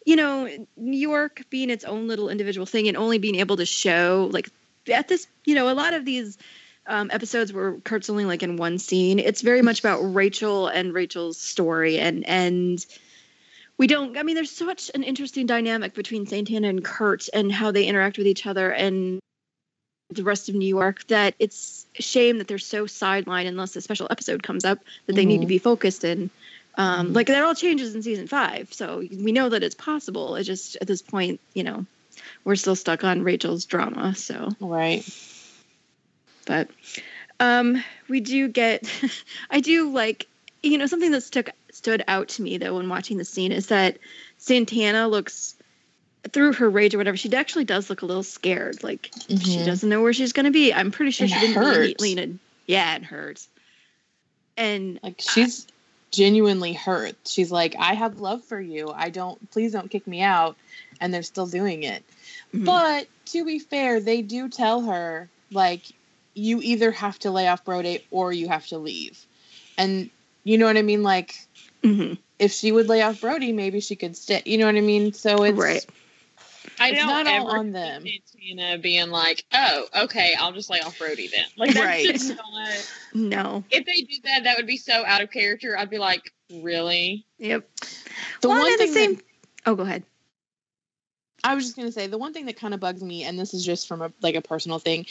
you know New York being its own little individual thing and only being able to show like at this you know a lot of these um, episodes where Kurt's only like in one scene. It's very much about Rachel and Rachel's story and and we don't. I mean, there's such an interesting dynamic between Santana and Kurt and how they interact with each other and the rest of New York that it's a shame that they're so sidelined unless a special episode comes up that they need to Mhm. be focused in. Um, Mhm. Like that all changes in season five, so we know that it's possible. It just at this point, you know, we're still stuck on Rachel's drama. So, right but um, we do get. I do like you know something that's stuck stood out to me though when watching the scene is that Santana looks through her rage or whatever. She actually does look a little scared, like she Mhm. doesn't know where she's gonna be. I'm pretty sure It she didn't hurts. immediately. Lean in. Yeah, it hurts. And like she's genuinely hurt she's like i have love for you i don't please don't kick me out and they're still doing it Mhm. but to be fair they do tell her like you either have to lay off brody or you have to leave and you know what i mean like Mhm. if she would lay off brody maybe she could stay you know what i mean so it's Right. I It's don't not all ever on them. see Santana being like, "Oh, okay, I'll just lay off Brody then." Like that's Right. just not. No. If they did that, that would be so out of character. I'd be like, "Really?" Yep. The well, one and at thing the that- same. Oh, go ahead. I was just gonna say the one thing that kind of bugs me, and this is just from a like a personal thing.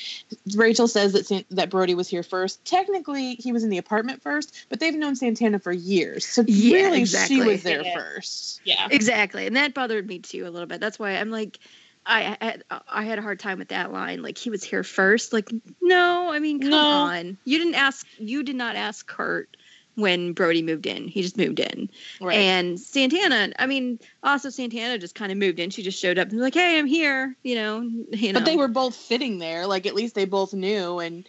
Rachel says that San- that Brody was here first. Technically, he was in the apartment first, but they've known Santana for years, so Yeah, really exactly. she was there Yeah. first. Yeah. Exactly, and that bothered me too a little bit. That's why I'm like, I I had, I had a hard time with that line. Like he was here first. Like no, I mean come No. on. You didn't ask. You did not ask Kurt when Brody moved in. He just moved in. And Santana, I mean, also Santana just kind of moved in. She just showed up and was like, "Hey, I'm here." You know, you know. but they were both sitting there, like at least they both knew. And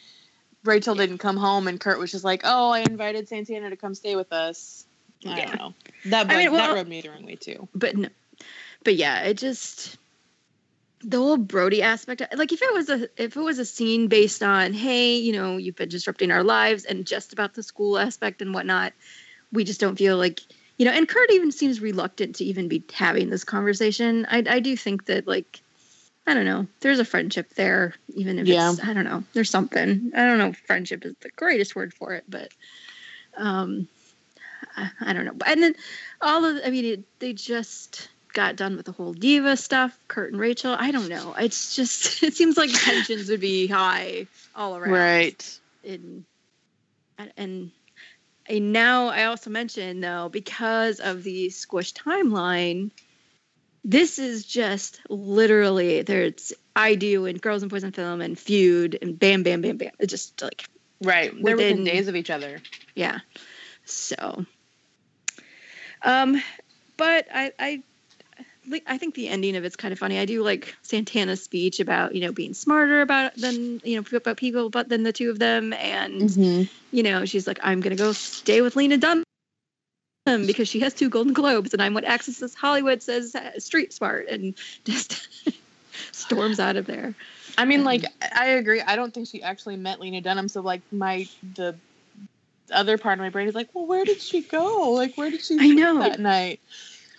Rachel didn't come home, and Kurt was just like, "Oh, I invited Santana to come stay with us." I Yeah. don't know. That I mean, bug- that well- rubbed me the wrong way too. but no, but yeah, it just the whole Brody aspect. Like if it was a if it was a scene based on, hey, you know, you've been disrupting our lives, and just about the school aspect and whatnot, we just don't feel like you know. And Kurt even seems reluctant to even be having this conversation. I I do think that like. I don't know. There's a friendship there, even if Yeah. it's I don't know. There's something. I don't know. if Friendship is the greatest word for it, but um, I, I don't know. And then all of I mean, it, they just got done with the whole diva stuff. Kurt and Rachel. I don't know. It's just it seems like tensions would be high all around. Right. And and and now I also mentioned though because of the squish timeline. This is just literally there's I do and Girls and Boys and Film and Feud and Bam Bam Bam Bam. It's just like Right. They're within Within- days of each other. yeah so um but i i i think the ending of it's kind of funny i do like santana's speech about you know being smarter about than you know about people but than the two of them and Mm-hmm. you know she's like i'm gonna go stay with lena dunham because she has two golden globes and i'm what access hollywood says uh, street smart and just storms out of there I mean, like, I agree. I don't think she actually met Lena Dunham. So, like, my the other part of my brain is like, well, where did she go? Like, where did she? I know. that night.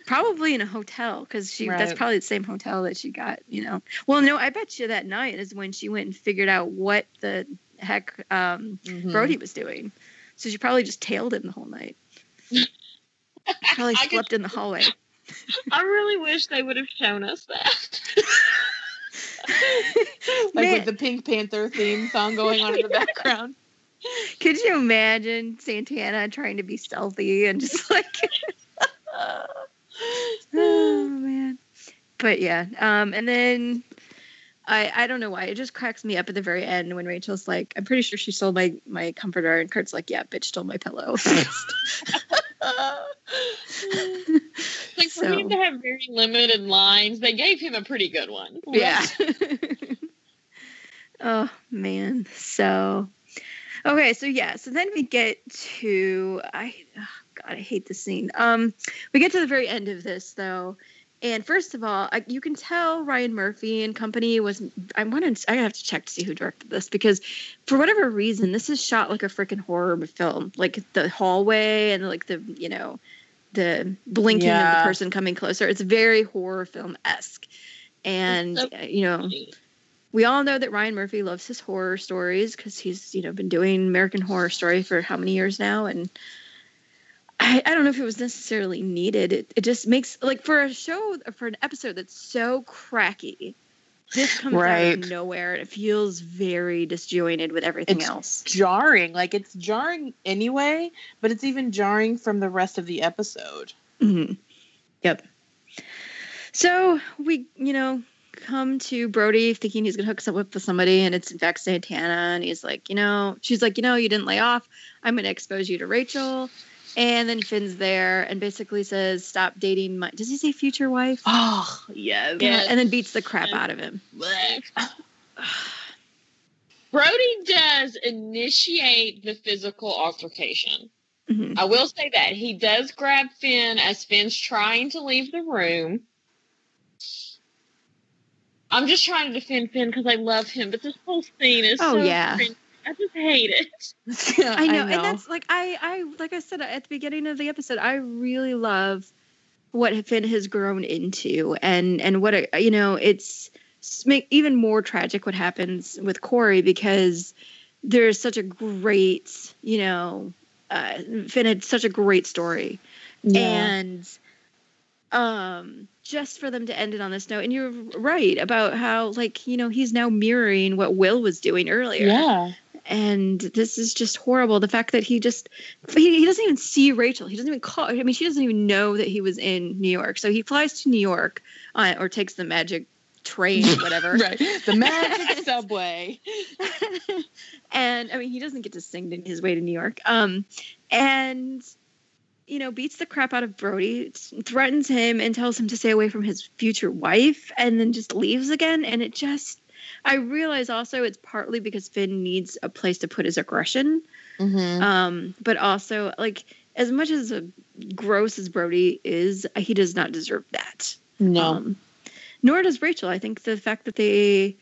Probably in a hotel because she that's probably the same hotel that she got you know well no i bet you that night is when she went and figured out what the heck um Mhm. brody was doing so she probably just tailed him the whole night probably I could- slept in the hallway I really wish they would have shown us that. like Man. with the Pink Panther theme song going on in the background. could you imagine santana trying to be stealthy and just like oh man. But yeah um and then I, I don't know why. It just cracks me up at the very end when Rachel's like I'm pretty sure she stole my my comforter and Kurt's like yeah bitch stole my pillow. Like for So- him to have very limited lines, they gave him a pretty good one. yeah. Oh man. So okay so yeah so then we get to I God I hate this scene. Um we get to the very end of this though. And first of all I, you can tell Ryan Murphy and company was I wanted I have to check to see who directed this because for whatever reason this is shot like a freaking horror film. Like the hallway and like the you know the blinking of the person coming closer. It's very horror film esque and so uh, you know we all know that Ryan Murphy loves his horror stories because he's you know been doing American Horror Story for how many years now, and I, I don't know if it was necessarily needed. It, it just makes like for a show for an episode that's so cracky, this comes out of nowhere and it feels very disjointed with everything It's else. jarring. Like it's jarring anyway, but it's even jarring from the rest of the episode. Mhm. Yep. So we, you know, come to Brody thinking he's gonna hook us up with somebody, and it's in fact Santana, and he's like, you know, she's like, you know, you didn't lay off. I'm gonna expose you to Rachel. And then Finn's there and basically says, "Stop dating my." Does he say future wife? Oh yes. Yeah. And then beats the crap out of him. Brody does initiate the physical altercation. Mhm. I will say that he does grab Finn as Finn's trying to leave the room. I'm just trying to defend Finn because I love him, but this whole scene is Oh, so yeah. cringy. I just hate it. I know, and that's like I, I, like I said at the beginning of the episode, I really love what Finn has grown into, and and what a, you know, it's make even more tragic what happens with Cory because there's such a great, you know, uh, Finn had such a great story, and um just for them to end it on this note and you're right about how like you know he's now mirroring what will was doing earlier yeah. And this is just horrible the fact that he just he, he doesn't even see rachel he doesn't even call i mean she doesn't even know that he was in new york so he flies to new york uh, or takes the magic train or whatever Right. The magic subway. and I mean, he doesn't get to sing in his way to New York. Um, and you know, beats the crap out of Brody, threatens him, and tells him to stay away from his future wife, and then just leaves again. And it just, I realize also it's partly because Finn needs a place to put his aggression, Mm-hmm. um, but also like as much as a gross as Brody is, he does not deserve that. No. Um, nor does Rachel. I think the fact that they,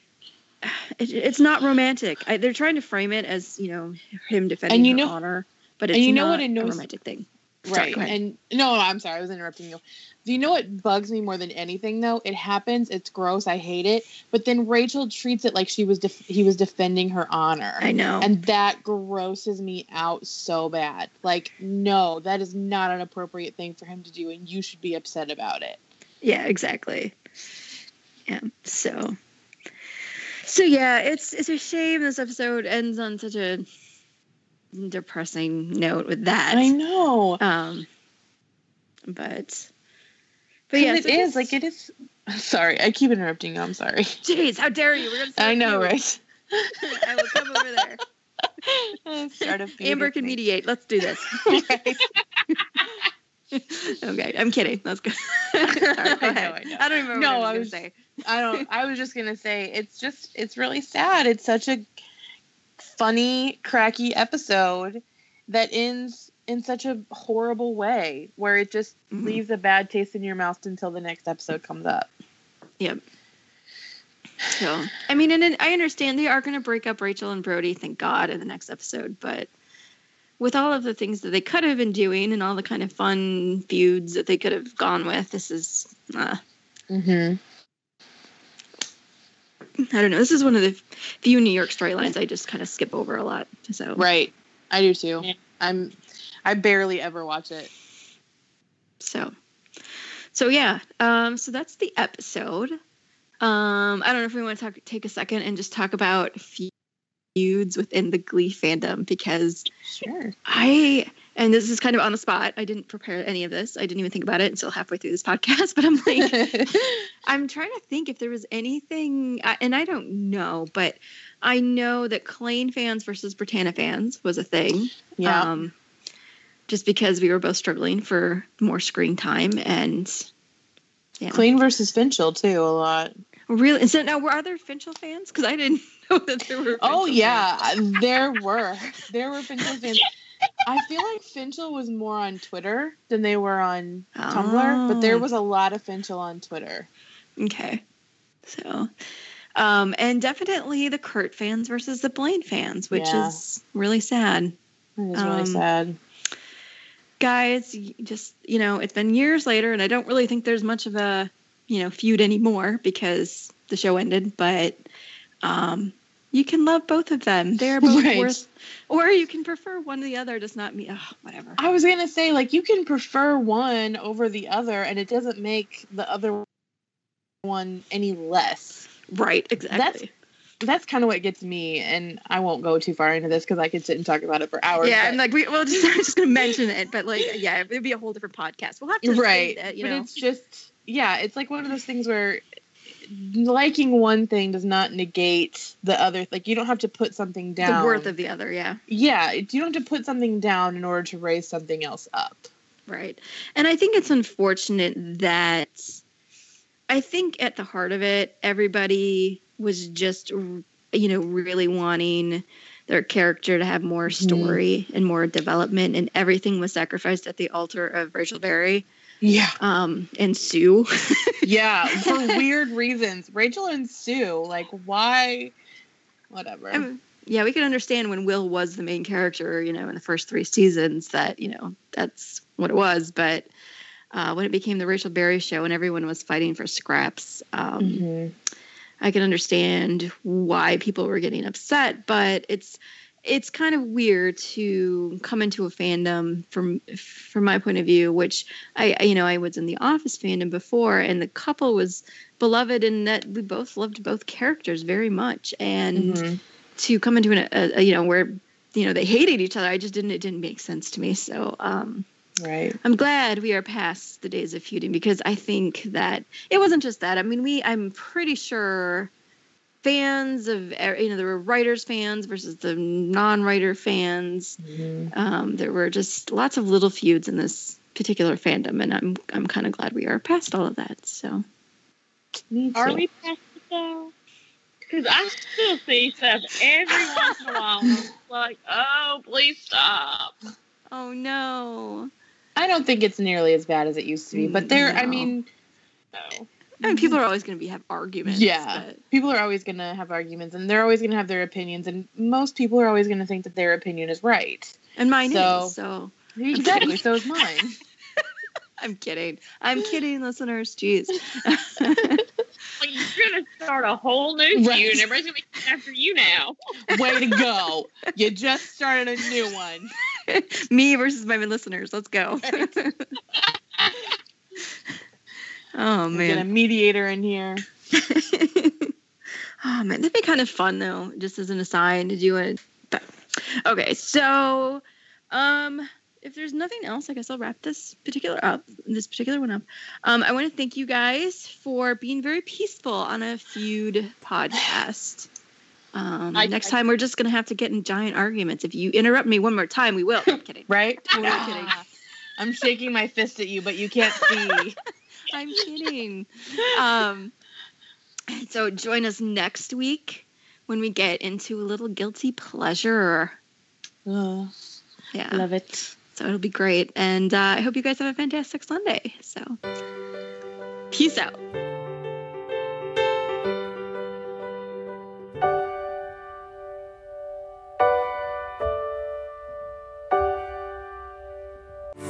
it, it's not romantic. I, they're trying to frame it as you know him defending And you know- honor, but it's and you know not what a annoys- romantic thing. Sorry, right. ahead. And no, no, I'm sorry. I was interrupting you. Do you know what bugs me more than anything though? It happens. It's gross. I hate it. But then Rachel treats it like she was def- he was defending her honor. I know. And that grosses me out so bad. Like, no, that is not an appropriate thing for him to do, and you should be upset about it. yeah, exactly. Yeah. So. So yeah, it's it's a shame this episode ends on such a depressing note with that. I know. Um, but but yeah, it so is like it is. Sorry, I keep interrupting you. I'm sorry. Jeez, how dare you? We're gonna I know, right? I will come over there. Start a feud Amber can mediate. Let's do this. Okay, I'm kidding. That's good. Sorry, go I know. I know. I don't remember No, what I I was was- going to say. I don't. I was just gonna say it's just it's really sad. It's such a funny, cracky episode that ends in such a horrible way, where it just Mhm. leaves a bad taste in your mouth until the next episode comes up. Yep. So, I mean, and, and I understand they are going to break up Rachel and Brody, thank God, in the next episode. But with all of the things that they could have been doing and all the kind of fun feuds that they could have gone with, this is, uh, Mm-hmm. I don't know. This is one of the few New York storylines I just kind of skip over a lot. So, Right. I do too. Yeah. I'm. I barely ever watch it. So, so yeah. Um, so that's the episode. Um, I don't know if we want to talk, take a second and just talk about feuds within the Glee fandom because Sure. I and this is kind of on the spot. I didn't prepare any of this. I didn't even think about it until halfway through this podcast. But I'm like, I'm trying to think if there was anything, and I don't know, but I know that Klaine fans versus Brittana fans was a thing. yeah. Um, just because we were both struggling for more screen time and yeah. Klaine versus Finchel too. A lot. Really? So now were other Finchel fans? Because I didn't know that there were. Oh Finchel yeah, there were there were Finchel fans. I feel like Finchel was more on Twitter than they were on Tumblr, but there Oh. was a lot of Finchel on Twitter. Okay. So, um, and definitely the Kurt fans versus the Blaine fans, which Yeah. is really sad. It is was really Um, sad. Guys, just, you know, it's been years later, and I don't really think there's much of a, you know, feud anymore because the show ended, but um, you can love both of them. They're both Right. worth, or you can prefer one or the other, Does not mean Oh, whatever. I was gonna say like you can prefer one over the other, and it doesn't make the other one any less. Right, exactly. That's kind of what gets me, and I won't go too far into this because I could sit and talk about it for hours. yeah, but- I'm like, we, well, just, I'm just to mention it, but like, yeah, it'd be a whole different podcast. We'll have to right that, you but know. it's just yeah it's like one of those things where liking one thing does not negate the other like you don't have to put something down the worth of the other, yeah. yeah you don't have to put something down in order to raise something else up Right. And I think it's unfortunate that I think at the heart of it, everybody was just, you know, really wanting their character to have more Mhm. story and more development, and everything was sacrificed at the altar of Rachel Berry yeah um, and Sue. yeah for weird reasons rachel and sue like why whatever I mean, yeah, we can understand when Will was the main character, you know, in the first three seasons that, you know, that's what it was. But uh, when it became the Rachel Berry show and everyone was fighting for scraps. Um, Mhm. I can understand why people were getting upset, but it's it's kind of weird to come into a fandom from from my point of view, which I you know I was in the Office fandom before, and the couple was beloved in that we both loved both characters very much, and Mhm. to come into an, a, a you know where you know they hated each other, I just didn't it didn't make sense to me. So um, Right. I'm glad we are past the days of feuding because I think that it wasn't just that. I mean, we I'm pretty sure fans of er, you know there were writers fans versus the non-writer fans. Mhm. Um, there were just lots of little feuds in this particular fandom, and I'm I'm kind of glad we are past all of that. So Are we past it though? Because I still see stuff every once in a while. and like, oh, please stop. oh no, I don't think it's nearly as bad as it used to be, but there. I mean, No. I mean people are always going to be have arguments. Yeah. but- people are always going to have arguments, and they're always going to have their opinions, and most people are always going to think that their opinion is right. and mine So- is so. Exactly. so is mine. I'm kidding. I'm kidding, listeners. Jeez. Like, you're gonna start a whole new feud, Right. and everybody's gonna be after you now. Way to go! You just started a new one. Me versus my listeners. Let's go. Oh man, we Get a mediator in here. oh man, that'd be kind of fun though. Just as an aside to do it. But okay, so um if there's nothing else, I guess I'll wrap this particular up, this particular one up. Um, I want to thank you guys for being very peaceful on a feud podcast. Um, I- next I- time, we're just gonna have to get in giant arguments. If you interrupt me one more time, we will. I'm kidding. Right? Totally kidding. I'm shaking my fist at you, but you can't see. I'm kidding. Um, so join us next week when we get into a little guilty pleasure. Oh, Yeah. love it. So it'll be great. And uh, I hope you guys have a fantastic Sunday. So peace out.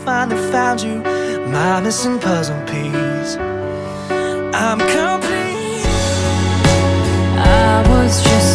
Finally found you, my missing puzzle piece. I'm complete. I was just